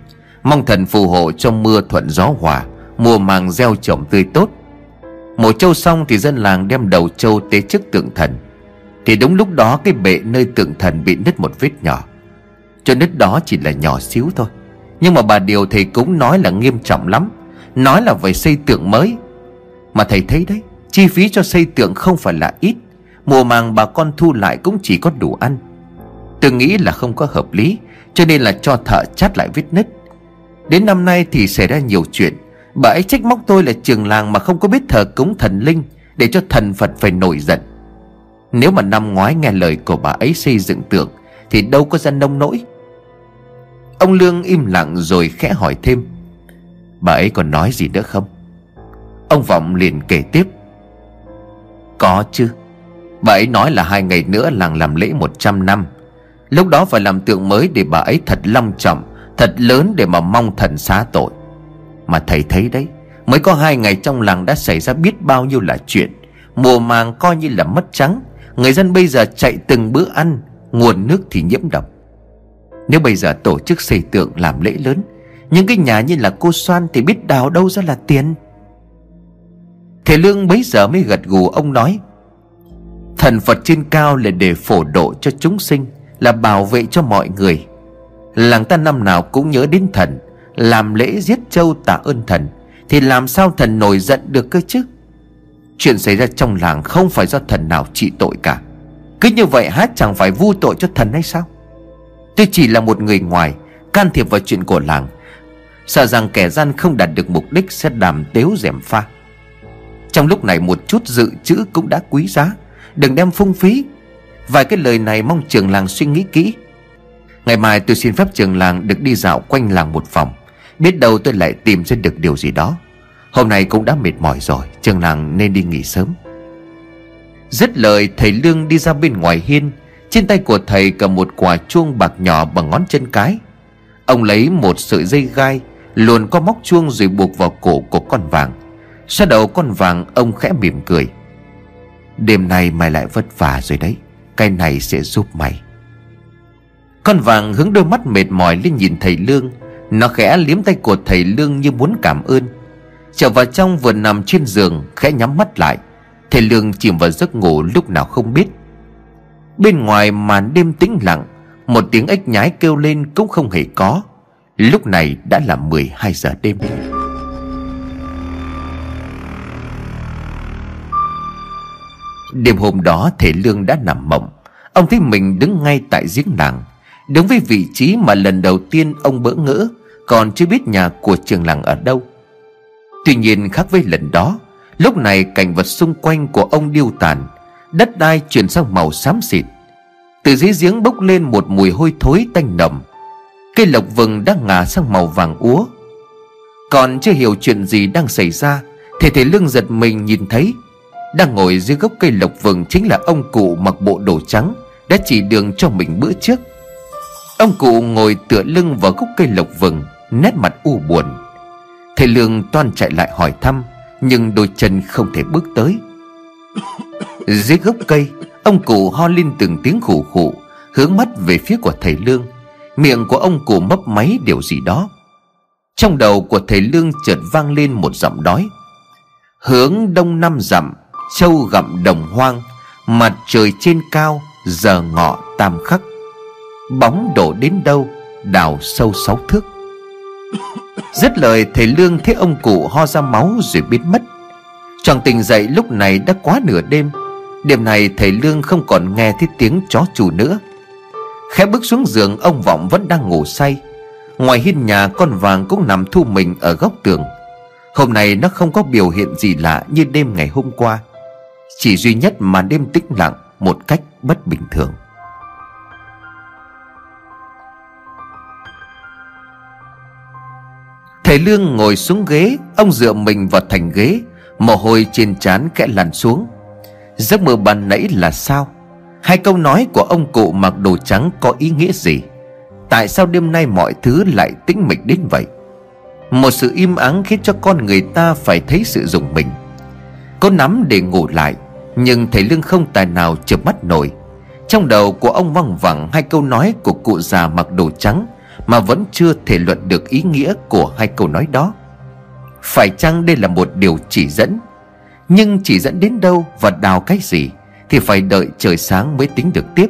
Mong thần phù hộ cho mưa thuận gió hòa, Mùa màng gieo trồng tươi tốt. Mổ trâu xong thì dân làng đem đầu trâu tế trước tượng thần. Thì đúng lúc đó cái bệ nơi tượng thần bị nứt một vết nhỏ. Cho nứt đó chỉ là nhỏ xíu thôi. Nhưng mà bà điều thầy cũng nói là nghiêm trọng lắm. Nói là phải xây tượng mới. Mà thầy thấy đấy, Chi phí cho xây tượng không phải là ít. Mùa màng bà con thu lại cũng chỉ có đủ ăn. Tôi nghĩ là không có hợp lý, Cho nên là cho thợ chát lại vết nứt. Đến năm nay thì xảy ra nhiều chuyện. Bà ấy trách móc tôi là trường làng mà không có biết thờ cúng thần linh, Để cho thần Phật phải nổi giận. Nếu mà năm ngoái nghe lời của bà ấy xây dựng tượng, Thì đâu có ra nông nỗi. Ông Lương im lặng rồi khẽ hỏi thêm. Bà ấy còn nói gì nữa không? Ông Vọng liền kể tiếp. Có chứ. Bà ấy nói là hai ngày nữa làng làm lễ 100 năm. Lúc đó phải làm tượng mới để bà ấy thật long trọng, Thật lớn để mà mong thần xá tội. Mà thầy thấy đấy, Mới có hai ngày trong làng đã xảy ra biết bao nhiêu là chuyện. Mùa màng coi như là mất trắng. Người dân bây giờ chạy từng bữa ăn, Nguồn nước thì nhiễm độc. Nếu bây giờ tổ chức xây tượng làm lễ lớn, Những cái nhà như là cô Soan Thì biết đào đâu ra là tiền. Thầy Lương bấy giờ mới gật gù, ông nói, Thần Phật trên cao là để phổ độ cho chúng sinh, Là bảo vệ cho mọi người. Làng ta năm nào cũng nhớ đến thần, Làm lễ giết châu tạ ơn thần, Thì làm sao thần nổi giận được cơ chứ? Chuyện xảy ra trong làng không phải do thần nào trị tội cả. Cứ như vậy hát chẳng phải vu tội cho thần hay sao? Tôi chỉ là một người ngoài, Can thiệp vào chuyện của làng. Sợ rằng kẻ gian không đạt được mục đích Sẽ đàm tếu dẻm pha. Trong lúc này một chút dự trữ cũng đã quý giá. Đừng đem phung phí. Vài cái lời này mong trường làng suy nghĩ kỹ. Ngày mai tôi xin phép trường làng được đi dạo quanh làng một vòng. Biết đâu tôi lại tìm ra được điều gì đó. Hôm nay cũng đã mệt mỏi rồi, Trường làng nên đi nghỉ sớm. Dứt lời, thầy Lương đi ra bên ngoài hiên. Trên tay của thầy cầm một quả chuông bạc nhỏ bằng ngón chân cái. Ông lấy một sợi dây gai, Luồn có móc chuông rồi buộc vào cổ của con vàng. Sau đầu con vàng, ông khẽ mỉm cười. Đêm nay mày lại vất vả rồi đấy, Cái này sẽ giúp mày. Con vàng hướng đôi mắt mệt mỏi lên nhìn thầy Lương. Nó khẽ liếm tay của thầy Lương như muốn cảm ơn. Trở vào trong vừa nằm trên giường, Khẽ nhắm mắt lại. Thầy Lương chìm vào giấc ngủ lúc nào không biết. Bên ngoài màn đêm tĩnh lặng, Một tiếng ếch nhái kêu lên cũng không hề có. Lúc này đã là 12 giờ đêm. Đêm hôm đó thể lương đã nằm mộng. Ông thấy mình đứng ngay tại giếng làng. Đứng với vị trí mà lần đầu tiên ông bỡ ngỡ, Còn chưa biết nhà của trường làng ở đâu. Tuy nhiên khác với lần đó, Lúc này cảnh vật xung quanh của ông điêu tàn. Đất đai chuyển sang màu xám xịt. Từ dưới giếng bốc lên một mùi hôi thối tanh nồng. Cây lộc vừng đang ngả sang màu vàng úa. Còn chưa hiểu chuyện gì đang xảy ra, Thì thầy lương giật mình nhìn thấy, Đang ngồi dưới gốc cây lộc vừng Chính là ông cụ mặc bộ đồ trắng Đã chỉ đường cho mình bữa trước. Ông cụ ngồi tựa lưng vào gốc cây lộc vừng, Nét mặt u buồn. Thầy lương toan chạy lại hỏi thăm, Nhưng đôi chân không thể bước tới. Dưới gốc cây, Ông cụ ho lên từng tiếng khủ khủ Hướng mắt về phía của thầy lương. Miệng của ông cụ mấp máy điều gì đó. Trong đầu của thầy lương chợt vang lên một giọng đói Hướng đông năm dặm, Châu gặm đồng hoang, Mặt trời trên cao, Giờ ngọ tam khắc. Bóng đổ đến đâu, Đào sâu sáu thước. Dứt lời, thầy Lương thấy ông cụ ho ra máu rồi biến mất. Chàng tình dậy lúc này đã quá nửa đêm Đêm này thầy Lương không còn nghe thấy tiếng chó chủ nữa. Khẽ bước xuống giường, ông Vọng vẫn đang ngủ say. Ngoài hiên nhà, con vàng cũng nằm thu mình ở góc tường. Hôm nay nó không có biểu hiện gì lạ như đêm ngày hôm qua. Chỉ duy nhất mà đêm tĩnh lặng, một cách bất bình thường. Thầy Lương ngồi xuống ghế, Ông dựa mình vào thành ghế. Mồ hôi trên trán kẽ lăn xuống. Giấc mơ ban nãy là sao? Hai câu nói của ông cụ mặc đồ trắng có ý nghĩa gì? Tại sao đêm nay mọi thứ lại tĩnh mịch đến vậy? Một sự im ắng khiến cho con người ta phải thấy sự dùng mình. Có nắm để ngủ lại, Nhưng thầy Lương không tài nào chợp mắt nổi. Trong đầu của ông văng vẳng hai câu nói của cụ già mặc đồ trắng Mà vẫn chưa thể luận được ý nghĩa của hai câu nói đó. Phải chăng đây là một điều chỉ dẫn? Nhưng chỉ dẫn đến đâu và đào cái gì thì phải đợi trời sáng mới tính được tiếp.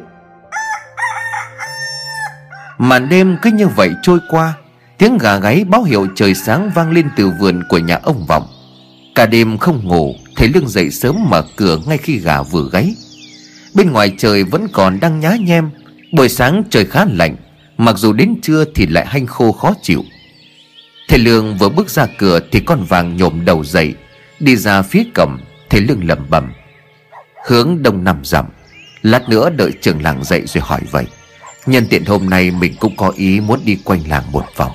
Màn đêm cứ như vậy trôi qua, Tiếng gà gáy báo hiệu trời sáng vang lên từ vườn của nhà ông Vọng. Cả đêm không ngủ, Thầy Lương dậy sớm mở cửa ngay khi gà vừa gáy. Bên ngoài trời vẫn còn đang nhá nhem, Buổi sáng trời khá lạnh, Mặc dù đến trưa thì lại hanh khô khó chịu. Thầy Lương vừa bước ra cửa Thì con vàng nhổm đầu dậy Đi ra phía cổng thấy Lương lẩm bẩm. Hướng đông năm dặm, Lát nữa đợi trưởng làng dậy rồi hỏi vậy. Nhân tiện hôm nay mình cũng có ý muốn đi quanh làng một vòng.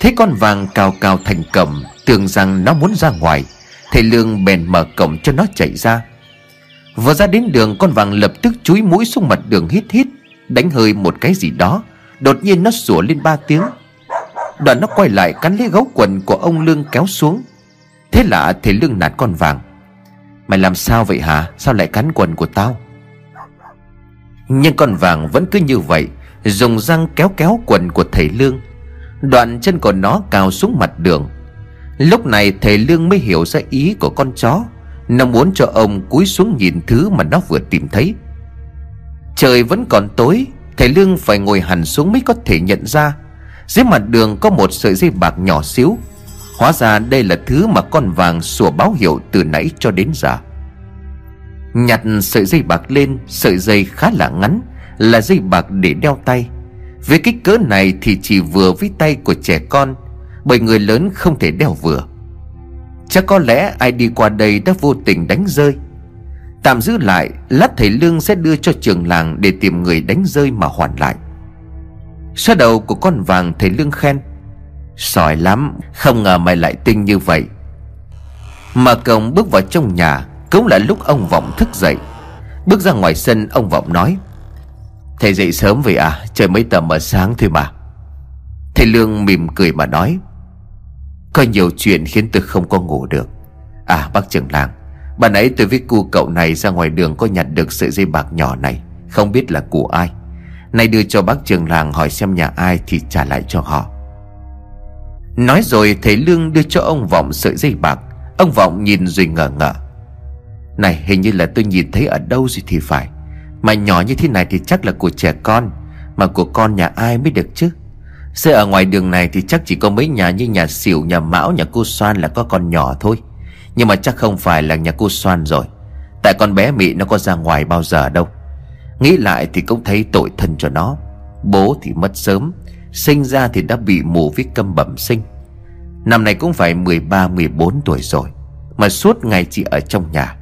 Thấy con vàng cao cao thành cầm, Tưởng rằng nó muốn ra ngoài Thầy Lương bèn mở cổng cho nó chạy ra. Vừa ra đến đường, con vàng lập tức chúi mũi xuống mặt đường hít hít, Đánh hơi một cái gì đó. Đột nhiên nó sủa lên ba tiếng. Đoạn nó quay lại cắn lấy gấu quần của ông Lương kéo xuống. Thế là thầy Lương nạt con vàng. Mày làm sao vậy hả? Sao lại cắn quần của tao? Nhưng con vàng vẫn cứ như vậy, Dùng răng kéo kéo quần của thầy Lương Đoạn chân của nó cào xuống mặt đường. Lúc này thầy Lương mới hiểu ra ý của con chó. Nó muốn cho ông cúi xuống nhìn thứ mà nó vừa tìm thấy. Trời vẫn còn tối, Thầy Lương phải ngồi hẳn xuống mới có thể nhận ra. Dưới mặt đường có một sợi dây bạc nhỏ xíu. Hóa ra đây là thứ mà con vàng sủa báo hiệu từ nãy cho đến giờ. Nhặt sợi dây bạc lên, Sợi dây khá là ngắn, Là dây bạc để đeo tay. Với kích cỡ này thì chỉ vừa với tay của trẻ con, Bởi người lớn không thể đeo vừa. Chắc có lẽ ai đi qua đây đã vô tình đánh rơi. Tạm giữ lại, Lát thầy Lương sẽ đưa cho trường làng Để tìm người đánh rơi mà hoàn lại. Xoa đầu của con vàng thầy Lương khen Sỏi lắm, Không ngờ mày lại tinh như vậy. Mà cổng bước vào trong nhà, Cũng là lúc ông Vọng thức dậy. Bước ra ngoài sân, ông Vọng nói, Thầy dậy sớm vậy à? Trời mấy tầm ở sáng thôi mà. Thầy Lương mỉm cười mà nói, Có nhiều chuyện khiến tôi không có ngủ được. À bác trưởng làng ban nãy tôi với cu cậu này ra ngoài đường có nhặt được sợi dây bạc nhỏ này, Không biết là của ai. Nay đưa cho bác trường làng hỏi xem nhà ai thì trả lại cho họ. Nói rồi thầy Lương đưa cho ông Vọng sợi dây bạc. Ông Vọng nhìn rồi ngờ ngợ. Này hình như là tôi nhìn thấy ở đâu rồi thì phải. Mà nhỏ như thế này thì chắc là của trẻ con. Mà của con nhà ai mới được chứ? Xe ở ngoài đường này thì chắc chỉ có mấy nhà như nhà xỉu, nhà mão, nhà cô Soan là có con nhỏ thôi. Nhưng mà chắc không phải là nhà cô Soan rồi. Tại con bé Mị nó có ra ngoài bao giờ đâu. Nghĩ lại thì cũng thấy tội thân cho nó. Bố thì mất sớm. Sinh ra thì đã bị mù viết câm bẩm sinh. Năm nay cũng phải 13-14 tuổi rồi, Mà suốt ngày chỉ ở trong nhà.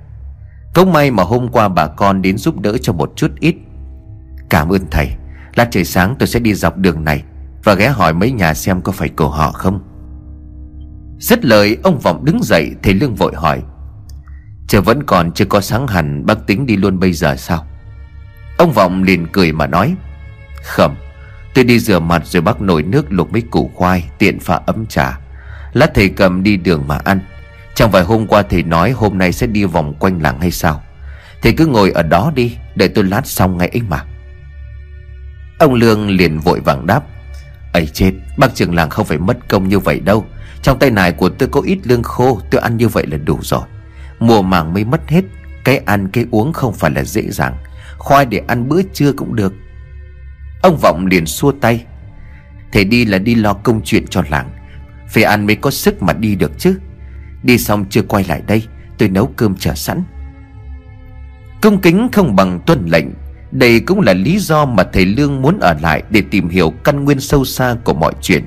Cũng may mà hôm qua bà con đến giúp đỡ cho một chút ít. Cảm ơn thầy, Lát trời sáng tôi sẽ đi dọc đường này Và ghé hỏi mấy nhà xem có phải của họ không. Dứt lời, ông Vọng đứng dậy, Thầy Lương vội hỏi, Trời vẫn còn chưa có sáng hẳn, Bác tính đi luôn bây giờ sao? Ông Vọng liền cười mà nói Khẩm Tôi đi rửa mặt rồi bác nồi nước luộc mấy củ khoai, Tiện pha ấm trà. Lát thầy cầm đi đường mà ăn. Chẳng phải hôm qua thầy nói hôm nay sẽ đi vòng quanh làng hay sao? Thầy cứ ngồi ở đó đi Để tôi lát xong ngay ấy mà. Ông Lương liền vội vàng đáp. Ấy chết, Bác trưởng làng không phải mất công như vậy đâu. Trong tay này của tôi có ít lương khô, Tôi ăn như vậy là đủ rồi. Mùa màng mới mất hết, Cái ăn cái uống không phải là dễ dàng. Khoai để ăn bữa trưa cũng được. Ông Vọng liền xua tay. Thầy đi là đi lo công chuyện cho làng. Phải ăn mới có sức mà đi được chứ. Đi xong chưa quay lại đây, Tôi nấu cơm chờ sẵn. Công kính không bằng tuân lệnh. Đây cũng là lý do mà thầy Lương muốn ở lại Để tìm hiểu căn nguyên sâu xa của mọi chuyện.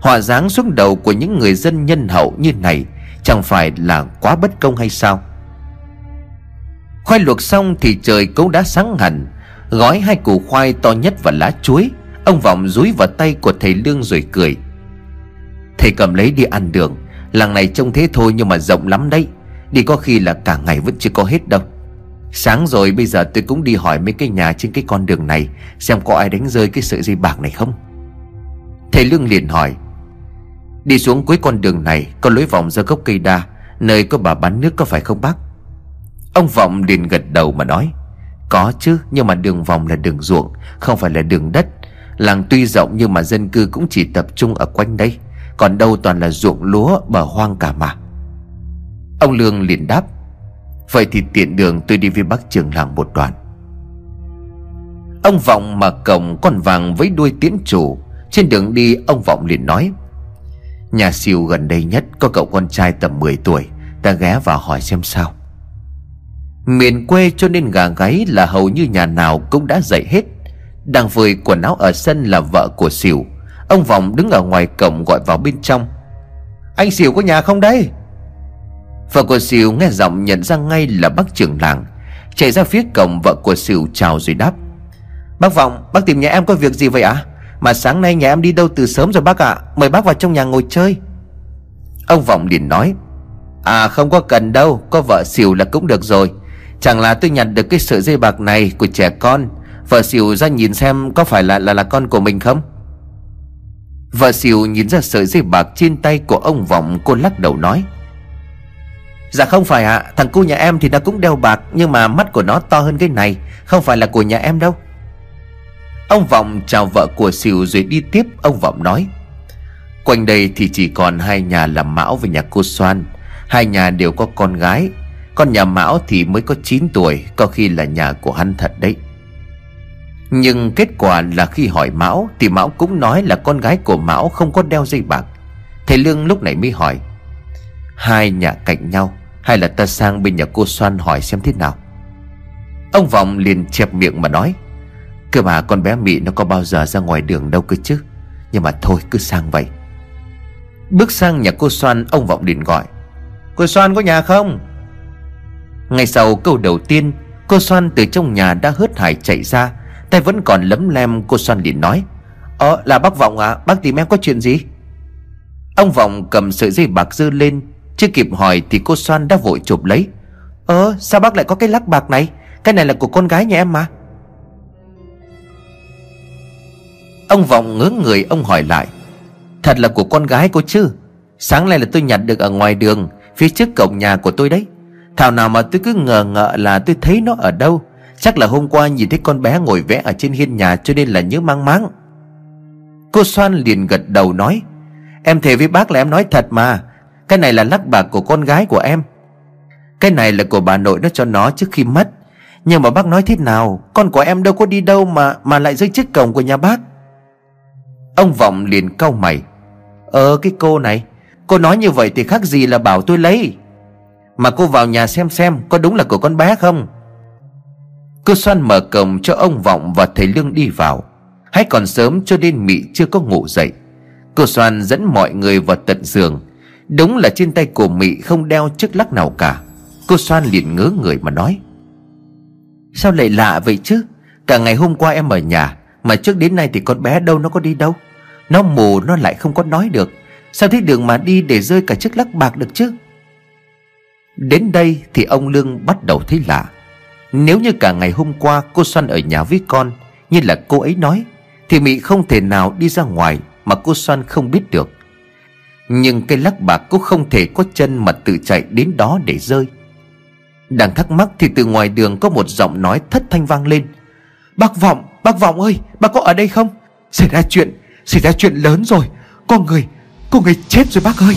Họa dáng xuống đầu của những người dân nhân hậu như này Chẳng phải là quá bất công hay sao? Khoai luộc xong thì trời cũng đã sáng hẳn. Gói hai củ khoai to nhất và lá chuối. Ông Vọng dúi vào tay của thầy Lương rồi cười. Thầy cầm lấy đi ăn đường. Làng này trông thế thôi nhưng mà rộng lắm đấy. Đi có khi là cả ngày vẫn chưa có hết đâu. Sáng rồi bây giờ tôi cũng đi hỏi mấy cái nhà trên cái con đường này, Xem có ai đánh rơi cái sợi dây bạc này không. Thầy Lương liền hỏi, Đi xuống cuối con đường này, Có lối vòng ra gốc cây đa, Nơi có bà bán nước có phải không bác? Ông Vọng liền gật đầu mà nói có chứ, nhưng mà đường vòng là đường ruộng, Không phải là đường đất. Làng tuy rộng nhưng mà dân cư cũng chỉ tập trung ở quanh đây. Còn đâu toàn là ruộng lúa, bờ hoang cả mà. Ông Lương liền đáp, Vậy thì tiện đường tôi đi với bác trường làng một đoạn. Ông Vọng mà cổng con vàng với đuôi tiễn chủ. Trên đường đi, ông Vọng liền nói, Nhà siêu gần đây nhất có cậu con trai tầm 10 tuổi, Ta ghé vào hỏi xem sao. Miền quê cho nên gà gáy là hầu như nhà nào cũng đã dậy hết. Đang vơi quần áo ở sân là vợ của xỉu Ông Vọng đứng ở ngoài cổng gọi vào bên trong. Anh xỉu có nhà không đây? Vợ của xỉu nghe giọng nhận ra ngay là bác trưởng làng. Chạy ra phía cổng, vợ của xỉu chào rồi đáp. Bác Vọng, bác tìm nhà em có việc gì vậy ạ? À? Mà sáng nay nhà em đi đâu từ sớm rồi bác ạ? À? Mời bác vào trong nhà ngồi chơi. Ông Vọng liền nói. À không có cần đâu, Có vợ xỉu là cũng được rồi. Chẳng là tôi nhặt được cái sợi dây bạc này của trẻ con. Vợ xỉu ra nhìn xem có phải là là là con của mình không? Vợ xỉu nhìn ra sợi dây bạc trên tay của ông Vọng Cô lắc đầu nói. Dạ không phải ạ à, Thằng cu nhà em thì nó cũng đeo bạc Nhưng mà mắt của nó to hơn cái này Không phải là của nhà em đâu. Ông Vọng chào vợ của xỉu rồi đi tiếp Ông Vọng nói. Quanh đây thì chỉ còn hai nhà là Mão và nhà cô Soan. Hai nhà đều có con gái con nhà Mão thì mới có 9 tuổi, Có khi là nhà của hắn thật đấy. Nhưng kết quả là khi hỏi Mão Thì Mão cũng nói là con gái của Mão không có đeo dây bạc. Thầy Lương lúc này mới hỏi, Hai nhà cạnh nhau, Hay là ta sang bên nhà cô Soan hỏi xem thế nào? Ông Vọng liền chẹp miệng mà nói, Cơ mà con bé Mị nó có bao giờ ra ngoài đường đâu cơ chứ? Nhưng mà thôi, cứ sang vậy. Bước sang nhà cô Soan, Ông Vọng liền gọi, Cô Soan có nhà không? Ngay sau câu đầu tiên, Cô Soan từ trong nhà đã hớt hải chạy ra, Tay vẫn còn lấm lem, Cô Soan liền nói Ờ là bác Vọng à Bác tìm em có chuyện gì? Ông Vọng cầm sợi dây bạc dư lên, Chưa kịp hỏi thì cô Soan đã vội chụp lấy. Ờ sao bác lại có cái lắc bạc này? Cái này là của con gái nhà em mà. Ông Vọng ngớ người, ông hỏi lại, Thật là của con gái cô chứ? Sáng nay là tôi nhặt được ở ngoài đường, Phía trước cổng nhà của tôi đấy. Thảo nào mà tôi cứ ngờ ngợ là tôi thấy nó ở đâu? Chắc là hôm qua nhìn thấy con bé ngồi vẽ ở trên hiên nhà Cho nên là nhớ mang máng. Cô Soan liền gật đầu nói, Em thề với bác là em nói thật mà. Cái này là lắc bạc của con gái của em. Cái này là của bà nội nó cho nó trước khi mất. Nhưng mà bác nói thế nào? Con của em đâu có đi đâu mà mà lại rơi chiếc cổng của nhà bác. Ông Vọng liền cau mày Ờ cái cô này, Cô nói như vậy thì khác gì là bảo tôi lấy. Mà cô vào nhà xem xem Có đúng là của con bé không? Cô Xoan mở cổng cho ông Vọng và thầy Lương đi vào. Hãy còn sớm cho nên Mị chưa có ngủ dậy. Cô Xoan dẫn mọi người vào tận giường. Đúng là trên tay của Mị không đeo chiếc lắc nào cả. Cô Xoan liền ngớ người mà nói. Sao lại lạ vậy chứ? Cả ngày hôm qua em ở nhà, Mà trước đến nay thì con bé đâu nó có đi đâu? Nó mù nó lại không có nói được. Sao thấy đường mà đi để rơi cả chiếc lắc bạc được chứ? Đến đây thì ông Lương bắt đầu thấy lạ. Nếu như cả ngày hôm qua cô Xoan ở nhà với con Như là cô ấy nói Thì Mỹ không thể nào đi ra ngoài Mà cô Xoan không biết được. Nhưng cây lắc bạc cũng không thể có chân Mà tự chạy đến đó để rơi. Đang thắc mắc thì từ ngoài đường Có một giọng nói thất thanh vang lên. Bác Vọng, bác Vọng ơi Bác có ở đây không? Xảy ra chuyện, xảy ra chuyện lớn rồi. Con người, con người chết rồi bác ơi.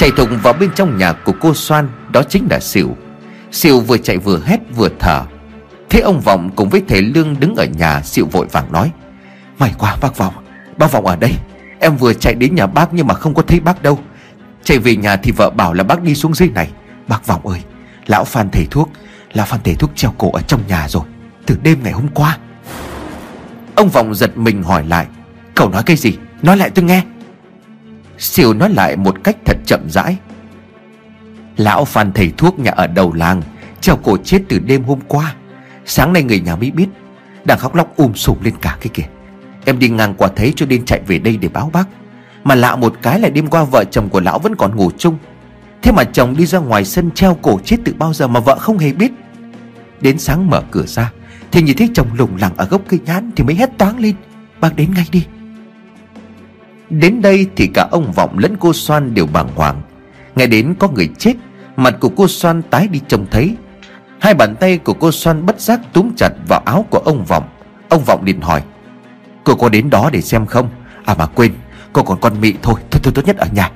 Chạy thùng vào bên trong nhà của cô Soan, Đó chính là Sỉu Sỉu vừa chạy vừa hét, vừa thở. Thế ông Vọng cùng với thầy Lương đứng ở nhà Sỉu vội vàng nói May quá bác Vọng Bác Vọng ở đây. Em vừa chạy đến nhà bác nhưng mà không có thấy bác đâu. Chạy về nhà thì vợ bảo là bác đi xuống dưới này. Bác Vọng ơi, Lão Phan thầy thuốc, Lão Phan thầy thuốc treo cổ ở trong nhà rồi, Từ đêm ngày hôm qua. Ông Vọng giật mình hỏi lại, Cậu nói cái gì? Nói lại tôi nghe. Siêu nói lại một cách thật chậm rãi. Lão Phan thầy thuốc nhà ở đầu làng, Treo cổ chết từ đêm hôm qua. Sáng nay người nhà mới biết, Đang khóc lóc um sùm lên cả cái kìa. Em đi ngang qua thấy cho nên chạy về đây để báo bác. Mà lạ một cái là đêm qua vợ chồng của lão vẫn còn ngủ chung. Thế mà chồng đi ra ngoài sân treo cổ chết từ bao giờ mà vợ không hề biết. Đến sáng mở cửa ra, Thì nhìn thấy chồng lủng lẳng ở gốc cây nhãn Thì mới hét toáng lên, Bác đến ngay đi. Đến đây thì cả ông Vọng lẫn cô Soan đều bàng hoàng. Nghe đến có người chết, Mặt của cô Soan tái đi trông thấy. Hai bàn tay của cô Soan bất giác túm chặt vào áo của ông Vọng. Ông Vọng liền hỏi, Cô có đến đó để xem không? À mà quên, Cô còn con mị thôi Thôi thôi, tốt nhất ở nhà.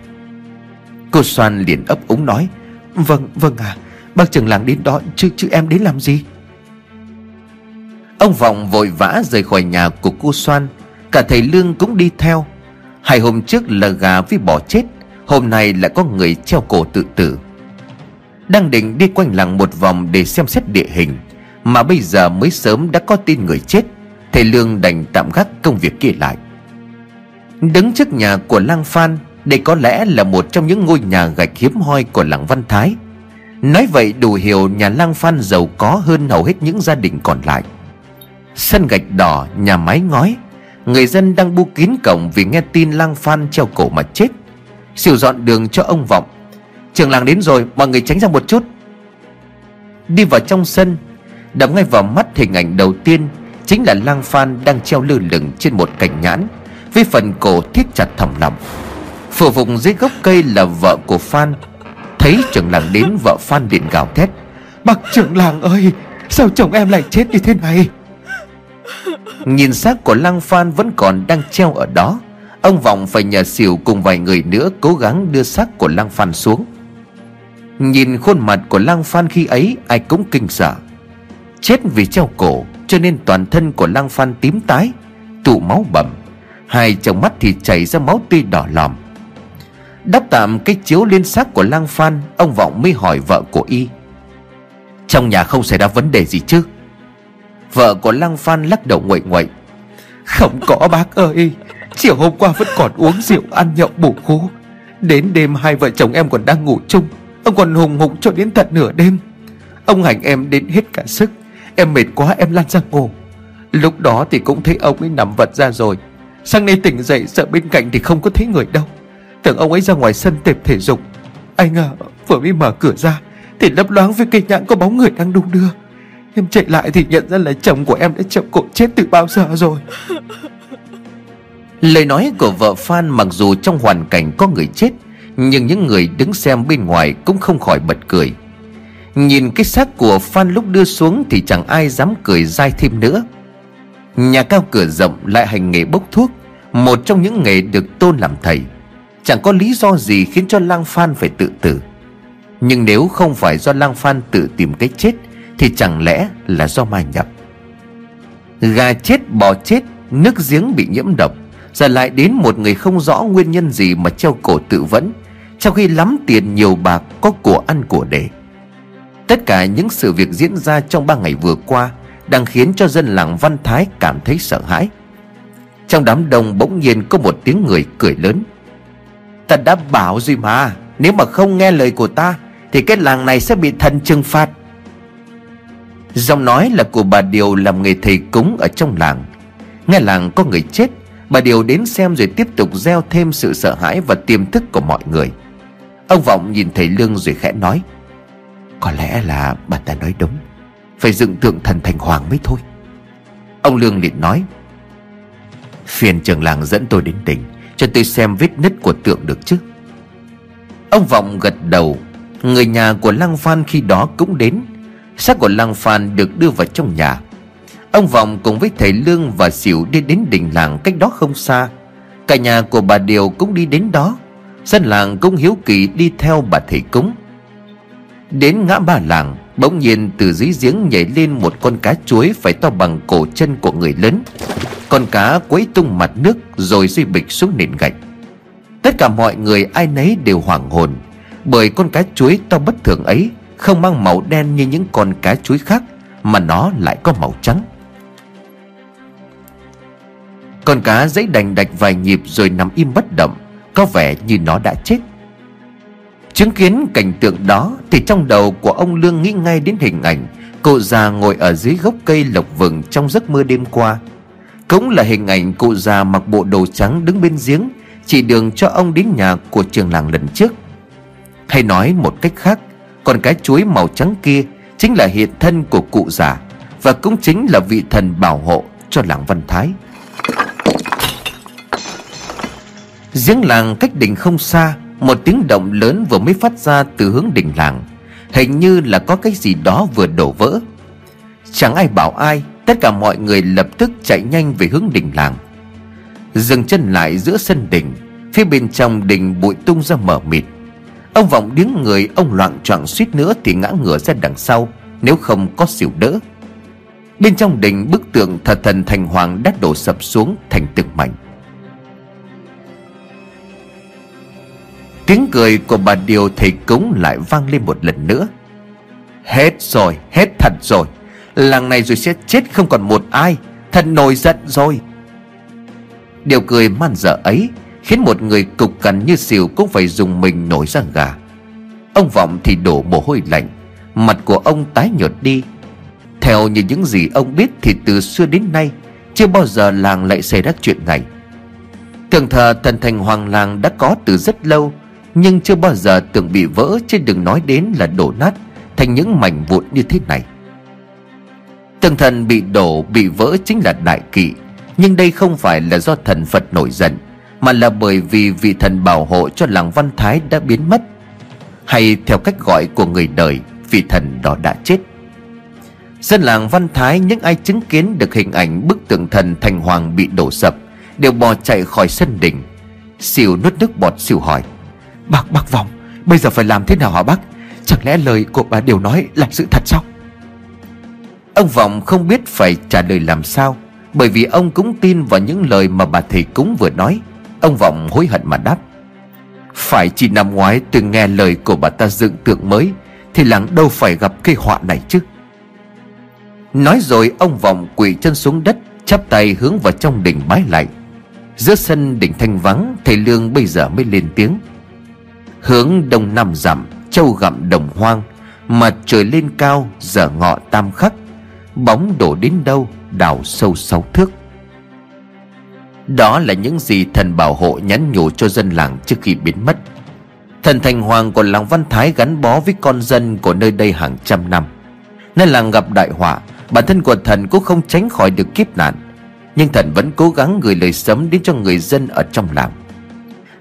Cô Soan liền ấp úng nói Vâng vâng à Bác trưởng làng đến đó, chứ chứ em đến làm gì? Ông Vọng vội vã rời khỏi nhà của cô Soan, Cả thầy Lương cũng đi theo. Hai hôm trước là gà với bò chết Hôm nay lại có người treo cổ tự tử. Đang định đi quanh làng một vòng để xem xét địa hình Mà bây giờ mới sớm đã có tin người chết Thầy Lương đành tạm gác công việc kia lại. Đứng trước nhà của Lang Phan Đây có lẽ là một trong những ngôi nhà gạch hiếm hoi của làng Văn Thái. Nói vậy đủ hiểu nhà Lang Phan giàu có hơn hầu hết những gia đình còn lại. Sân gạch đỏ, nhà mái ngói Người dân đang bu kín cổng vì nghe tin Lang Phan treo cổ mà chết. Xỉu dọn đường cho ông Vọng. Trường làng đến rồi, mọi người tránh ra một chút. Đi vào trong sân, Đập ngay vào mắt hình ảnh đầu tiên Chính là Lang Phan đang treo lơ lửng trên một cành nhãn, Với phần cổ thiết chặt thòng lòng Phủ vùng dưới gốc cây là vợ của Phan. Thấy trưởng làng đến, vợ Phan điện gào thét. Bác trưởng làng ơi, Sao chồng em lại chết như thế này? Nhìn xác của Lang Phan vẫn còn đang treo ở đó. Ông Vọng phải nhờ xỉu cùng vài người nữa Cố gắng đưa xác của Lang Phan xuống. Nhìn khuôn mặt của Lang Phan khi ấy, Ai cũng kinh sợ. Chết vì treo cổ, Cho nên toàn thân của Lang Phan tím tái, Tụ máu bầm. Hai trong mắt thì chảy ra máu tươi đỏ lòm. Đắp tạm cái chiếu lên xác của Lang Phan, Ông Vọng mới hỏi vợ của y. Trong nhà không xảy ra vấn đề gì chứ? Vợ của Lăng Phan lắc đầu nguậy nguậy Không có bác ơi, Chiều hôm qua vẫn còn uống rượu, ăn nhậu bổ khố Đến đêm hai vợ chồng em còn đang ngủ chung, Ông còn hùng hục cho đến tận nửa đêm. Ông hành em đến hết cả sức, Em mệt quá em lăn ra ngủ. Lúc đó thì cũng thấy ông ấy nằm vật ra rồi. Sáng nay tỉnh dậy, sợ bên cạnh thì không có thấy người đâu. Tưởng ông ấy ra ngoài sân tập thể dục. Anh à vừa mới mở cửa ra, Thì lấp loáng với cây nhãn có bóng người đang đung đưa. Em chạy lại thì nhận ra là chồng của em đã chậm cổ chết từ bao giờ rồi. Lời nói của vợ Phan mặc dù trong hoàn cảnh có người chết, Nhưng những người đứng xem bên ngoài cũng không khỏi bật cười. Nhìn cái xác của Phan lúc đưa xuống thì chẳng ai dám cười dai thêm nữa. Nhà cao cửa rộng lại hành nghề bốc thuốc, Một trong những nghề được tôn làm thầy. Chẳng có lý do gì khiến cho Lang Phan phải tự tử. Nhưng nếu không phải do Lang Phan tự tìm cái chết thì chẳng lẽ là do ma nhập? Gà chết, bò chết, Nước giếng bị nhiễm độc, Giờ lại đến một người không rõ nguyên nhân gì Mà treo cổ tự vẫn, Trong khi lắm tiền nhiều bạc Có của ăn của để. Tất cả những sự việc diễn ra trong ba ngày vừa qua Đang khiến cho dân làng Văn Thái cảm thấy sợ hãi. Trong đám đông bỗng nhiên có một tiếng người cười lớn. Ta đã bảo rồi mà, Nếu mà không nghe lời của ta, Thì cái làng này sẽ bị thần trừng phạt. Giọng nói là của bà Điều làm nghề thầy cúng ở trong làng. Nghe làng có người chết, Bà Điều đến xem rồi tiếp tục gieo thêm sự sợ hãi và tiềm thức của mọi người. Ông Vọng nhìn thầy Lương rồi khẽ nói, Có lẽ là bà ta nói đúng, Phải dựng tượng thần thành hoàng mới thôi. Ông Lương liền nói, Phiền trưởng làng dẫn tôi đến tỉnh Cho tôi xem vết nứt của tượng được chứ. Ông Vọng gật đầu, Người nhà của Lăng Phan khi đó cũng đến Xác của lang Phan được đưa vào trong nhà. Ông Vọng cùng với thầy Lương và Xỉu đi đến đình làng cách đó không xa. Cả nhà của bà Điều cũng đi đến đó. Dân làng cũng hiếu kỳ đi theo bà thầy cúng. Đến ngã ba làng, Bỗng nhiên từ dưới giếng nhảy lên một con cá chuối Phải to bằng cổ chân của người lớn. Con cá quấy tung mặt nước Rồi rơi bịch xuống nền gạch. Tất cả mọi người ai nấy đều hoảng hồn, Bởi con cá chuối to bất thường ấy không mang màu đen như những con cá chuối khác, Mà nó lại có màu trắng. Con cá giấy đành đạch vài nhịp rồi nằm im bất động, Có vẻ như nó đã chết. Chứng kiến cảnh tượng đó Thì trong đầu của ông Lương nghĩ ngay đến hình ảnh Cụ già ngồi ở dưới gốc cây lộc vừng trong giấc mơ đêm qua. Cũng là hình ảnh cụ già mặc bộ đồ trắng đứng bên giếng, Chỉ đường cho ông đến nhà của trường làng lần trước. Hay nói một cách khác con cái chuối màu trắng kia Chính là hiện thân của cụ già Và cũng chính là vị thần bảo hộ cho làng Văn Thái. Giếng làng cách đỉnh không xa, Một tiếng động lớn vừa mới phát ra từ hướng đỉnh làng. Hình như là có cái gì đó vừa đổ vỡ. Chẳng ai bảo ai, Tất cả mọi người lập tức chạy nhanh về hướng đỉnh làng. Dừng chân lại giữa sân đỉnh, Phía bên trong đỉnh bụi tung ra mở mịt. Ông vọng đứng người Ông loạn choạng suýt nữa thì ngã ngửa ra đằng sau Nếu không có xỉu đỡ. Bên trong đình bức tượng thờ thần thành hoàng đã đổ sập xuống thành từng mảnh. Tiếng cười của bà Điều thầy cúng lại vang lên một lần nữa. Hết rồi, hết thật rồi. Làng này rồi sẽ chết không còn một ai. Thật nổi giận rồi. Điều cười man dở ấy Khiến một người cục cằn như xỉu Cũng phải dùng mình nổi ra gà. Ông Vọng thì đổ mồ hôi lạnh, Mặt của ông tái nhợt đi. Theo như những gì ông biết Thì từ xưa đến nay, Chưa bao giờ làng lại xảy ra chuyện này. Tường thờ thần thành hoàng làng đã có từ rất lâu, nhưng chưa bao giờ tưởng bị vỡ Chứ đừng nói đến là đổ nát Thành những mảnh vụn như thế này. Tường thần bị đổ, bị vỡ chính là đại kỵ, Nhưng đây không phải là do thần Phật nổi giận mà là bởi vì vị thần bảo hộ cho làng Văn Thái đã biến mất Hay theo cách gọi của người đời Vị thần đó đã chết. Dân làng Văn Thái những ai chứng kiến được hình ảnh bức tượng thần thành hoàng bị đổ sập Đều bò chạy khỏi sân đỉnh Xỉu nuốt nước bọt xỉu hỏi Bác, bác Vòng Bây giờ phải làm thế nào hả bác? Chẳng lẽ lời của bà đều nói là sự thật sao? Ông Vọng không biết phải trả lời làm sao Bởi vì ông cũng tin vào những lời mà bà thầy cúng vừa nói. Ông Vọng hối hận mà đáp, Phải chỉ năm ngoái tôi nghe lời của bà ta dựng tượng mới, Thì làng đâu phải gặp cây họa này chứ? Nói rồi, ông Vọng quỳ chân xuống đất, Chắp tay hướng vào trong đỉnh bái lại. Giữa sân đỉnh thanh vắng, Thầy Lương bây giờ mới lên tiếng, Hướng đông nam dặm Châu gặm đồng hoang Mặt trời lên cao, giờ ngọ tam khắc, Bóng đổ đến đâu, Đào sâu sáu thước. Đó là những gì thần bảo hộ nhắn nhủ cho dân làng trước khi biến mất. Thần Thành Hoàng của làng Văn Thái gắn bó với con dân của nơi đây hàng trăm năm. Nơi làng gặp đại họa, Bản thân của thần cũng không tránh khỏi được kiếp nạn. Nhưng thần vẫn cố gắng gửi lời sớm đến cho người dân ở trong làng.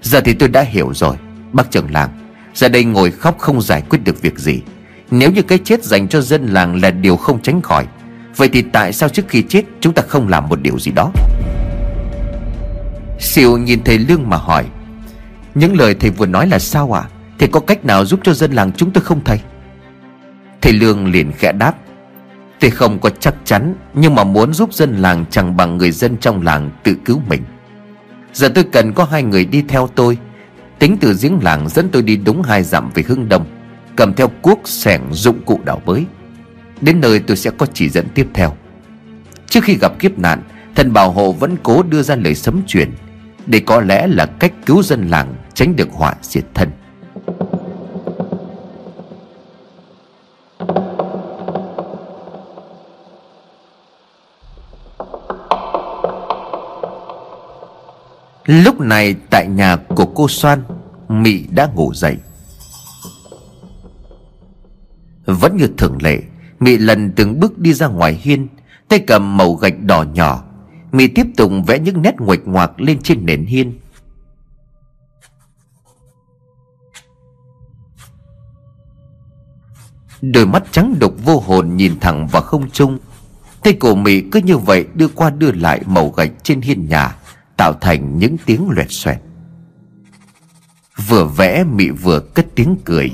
Giờ thì tôi đã hiểu rồi, Bác trưởng làng. Ra đây ngồi khóc không giải quyết được việc gì. Nếu như cái chết dành cho dân làng là điều không tránh khỏi, Vậy thì tại sao trước khi chết Chúng ta không làm một điều gì đó? Siêu nhìn thầy Lương mà hỏi Những lời thầy vừa nói là sao ạ? À? Thầy có cách nào giúp cho dân làng chúng tôi không thầy? Thầy Lương liền khẽ đáp Tôi không có chắc chắn Nhưng mà muốn giúp dân làng chẳng bằng người dân trong làng tự cứu mình. Giờ tôi cần có hai người đi theo tôi. Tính từ giếng làng dẫn tôi đi đúng hai dặm về hướng đông Cầm theo cuốc, sẻng, dụng cụ đào bới. Đến nơi tôi sẽ có chỉ dẫn tiếp theo. Trước khi gặp kiếp nạn Thần bảo hộ vẫn cố đưa ra lời sấm truyền Để có lẽ là cách cứu dân làng Tránh được họa diệt thân. Lúc này tại nhà của cô Soan, Mị đã ngủ dậy. Vẫn như thường lệ, Mị lần từng bước đi ra ngoài hiên, Tay cầm màu gạch đỏ nhỏ Mị tiếp tục vẽ những nét nguệch ngoạc lên trên nền hiên. Đôi mắt trắng đục vô hồn nhìn thẳng vào không trung. Tay cổ Mị cứ như vậy đưa qua đưa lại màu gạch trên hiên nhà, Tạo thành những tiếng loẹt xoẹt. Vừa vẽ Mị vừa cất tiếng cười.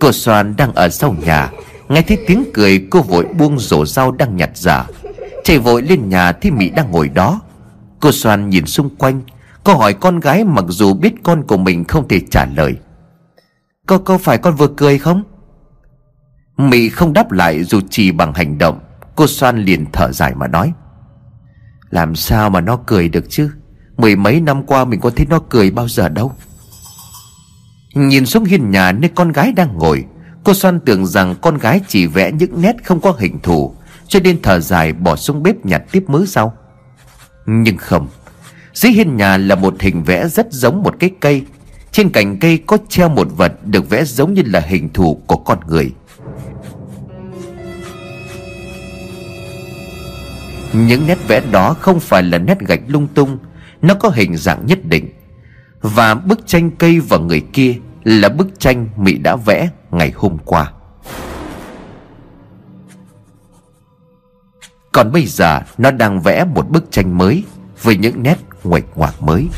Cô Soan đang ở sau nhà Nghe thấy tiếng cười, cô vội buông rổ rau đang nhặt giả. Chạy vội lên nhà thấy Mỹ đang ngồi đó. Cô Soan nhìn xung quanh, Cô hỏi con gái mặc dù biết con của mình không thể trả lời. Cô có phải con vừa cười không? Mỹ không đáp lại dù chỉ bằng hành động. Cô Soan liền thở dài mà nói. Làm sao mà nó cười được chứ? Mười mấy năm qua mình có thấy nó cười bao giờ đâu. Nhìn xuống hiên nhà nơi con gái đang ngồi Cô Soan tưởng rằng con gái chỉ vẽ những nét không có hình thù, Cho nên thở dài bỏ xuống bếp nhặt tiếp mớ sau. Nhưng không, Dưới hiên nhà là một hình vẽ rất giống một cái cây. Trên cành cây có treo một vật được vẽ giống như là hình thù của con người. Những nét vẽ đó không phải là nét gạch lung tung, Nó có hình dạng nhất định. Và bức tranh cây và người kia Là bức tranh Mỹ đã vẽ ngày hôm qua. Còn bây giờ, nó đang vẽ một bức tranh mới Với những nét nguệch ngoạc mới.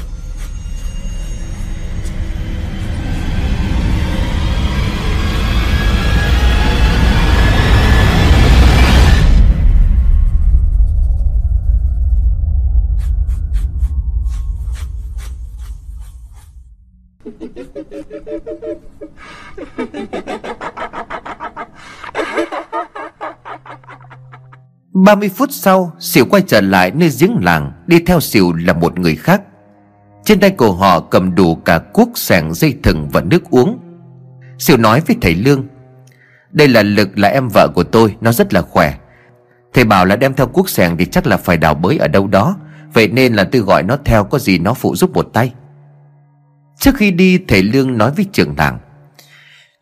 30 phút sau Xỉu quay trở lại nơi giếng làng, Đi theo Xỉu là một người khác. Trên tay của họ cầm đủ cả cuốc, sẻng, dây thừng và nước uống. Xỉu nói với thầy Lương, Đây là Lực là em vợ của tôi, Nó rất là khỏe. Thầy bảo là đem theo cuốc, sẻng thì chắc là phải đào bới ở đâu đó, Vậy nên là tôi gọi nó theo, Có gì nó phụ giúp một tay. Trước khi đi, thầy Lương nói với trưởng làng,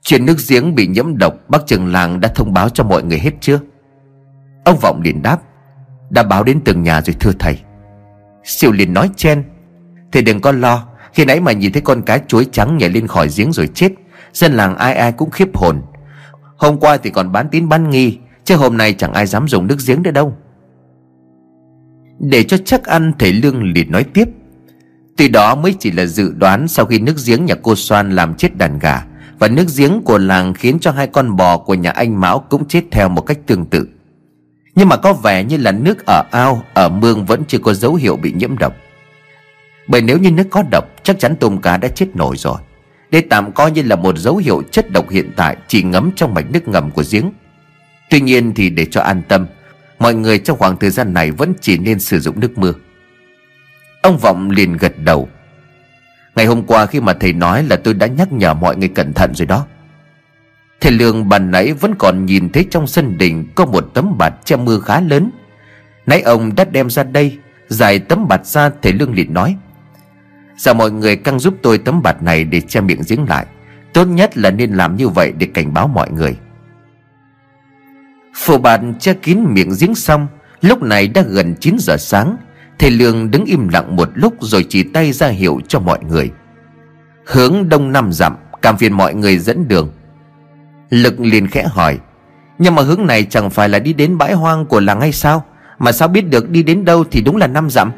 Chuyện nước giếng bị nhiễm độc, Bác trưởng làng đã thông báo cho mọi người hết chưa? Ông Vọng liền đáp, Đã báo đến từng nhà rồi thưa thầy. Siêu liền nói chen, Thầy đừng có lo, Khi nãy mà nhìn thấy con cá chuối trắng nhảy lên khỏi giếng rồi chết, Dân làng ai ai cũng khiếp hồn. Hôm qua thì còn bán tín bán nghi, Chứ hôm nay chẳng ai dám dùng nước giếng nữa đâu. Để cho chắc ăn, thầy Lương liền nói tiếp, Tuy đó mới chỉ là dự đoán Sau khi nước giếng nhà cô Soan làm chết đàn gà, Và nước giếng của làng khiến cho hai con bò của nhà anh Mão cũng chết theo một cách tương tự nhưng mà có vẻ như là nước ở ao, Ở mương vẫn chưa có dấu hiệu bị nhiễm độc. Bởi nếu như nước có độc, Chắc chắn tôm cá đã chết nổi rồi. Đây tạm coi như là một dấu hiệu chất độc hiện tại Chỉ ngấm trong mạch nước ngầm của giếng. Tuy nhiên thì để cho an tâm, Mọi người trong khoảng thời gian này Vẫn chỉ nên sử dụng nước mưa. Ông Vọng liền gật đầu. Ngày hôm qua khi mà thầy nói là tôi đã nhắc nhở mọi người cẩn thận rồi đó. Thầy Lương bàn nãy vẫn còn nhìn thấy trong sân đình Có một tấm bạt che mưa khá lớn. Nãy ông đã đem ra đây, Giải tấm bạt ra, thầy Lương liền nói. Dạ mọi người căng giúp tôi tấm bạt này để che miệng giếng lại. Tốt nhất là nên làm như vậy để cảnh báo mọi người. Phổ bạt che kín miệng giếng xong, Lúc này đã gần 9 giờ sáng. Thầy Lương đứng im lặng một lúc rồi chỉ tay ra hiệu cho mọi người. Hướng đông nam dặm Cảm phiền mọi người dẫn đường. Lực liền khẽ hỏi, Nhưng mà hướng này chẳng phải là đi đến bãi hoang của làng hay sao? Mà sao biết được đi đến đâu thì đúng là năm dặm?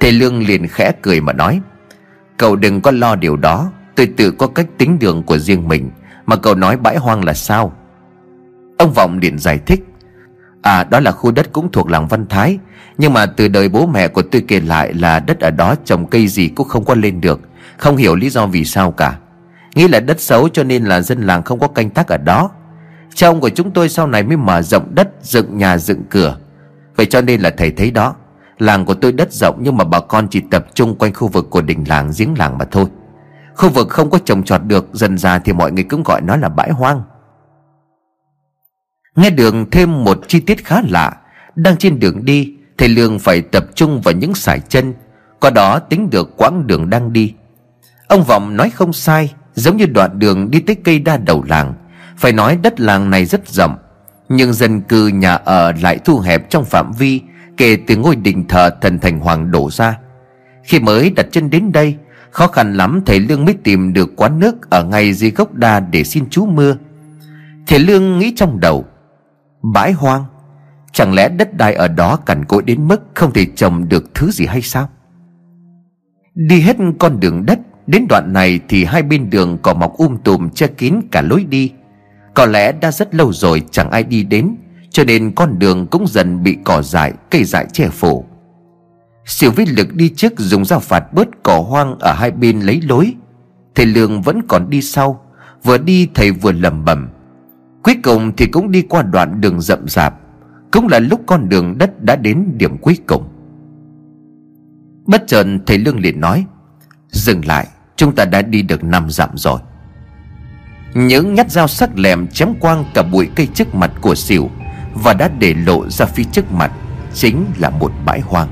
Thầy Lương liền khẽ cười mà nói, Cậu đừng có lo điều đó, Tôi tự có cách tính đường của riêng mình, Mà cậu nói bãi hoang là sao? Ông Vọng liền giải thích À đó là khu đất cũng thuộc làng Văn Thái, Nhưng mà từ đời bố mẹ của tôi kể lại là đất ở đó trồng cây gì cũng không có lên được, Không hiểu lý do vì sao cả. Nghĩ là đất xấu cho nên là dân làng không có canh tác ở đó. Cha ông của chúng tôi sau này mới mở rộng đất, Dựng nhà, dựng cửa. Vậy cho nên là thầy thấy đó, Làng của tôi đất rộng nhưng mà bà con chỉ tập trung quanh khu vực của đình làng, giếng làng mà thôi. Khu vực không có trồng trọt được, Dần ra thì mọi người cũng gọi nó là bãi hoang. Nghe đường thêm một chi tiết khá lạ. Đang trên đường đi, Thầy Lương phải tập trung vào những sải chân. Có đó tính được quãng đường đang đi. Ông Vọng nói không sai. Giống như đoạn đường đi tới cây đa đầu làng. Phải nói đất làng này rất rộng, Nhưng dân cư nhà ở lại thu hẹp trong phạm vi, Kể từ ngôi đình thờ thần thành hoàng đổ ra. Khi mới đặt chân đến đây, Khó khăn lắm thầy Lương mới tìm được quán nước Ở ngay dưới gốc đa để xin chú mưa. Thầy Lương nghĩ trong đầu, Bãi hoang, Chẳng lẽ đất đai ở đó cằn cỗi đến mức Không thể trồng được thứ gì hay sao? Đi hết con đường đất Đến đoạn này thì hai bên đường cỏ mọc um tùm che kín cả lối đi. Có lẽ đã rất lâu rồi chẳng ai đi đến Cho nên con đường cũng dần bị cỏ dại, cây dại che phủ. Siêu vĩ lực đi trước dùng dao phạt bớt cỏ hoang ở hai bên lấy lối. Thầy Lương vẫn còn đi sau Vừa đi thầy vừa lẩm bẩm. Cuối cùng thì cũng đi qua đoạn đường rậm rạp Cũng là lúc con đường đất đã đến điểm cuối cùng. Bất chợt thầy Lương liền nói Dừng lại. Chúng ta đã đi được năm dặm rồi. Những nhát dao sắc lẹm chém quang cả bụi cây trước mặt của xỉu Và đã để lộ ra phía trước mặt Chính là một bãi hoang.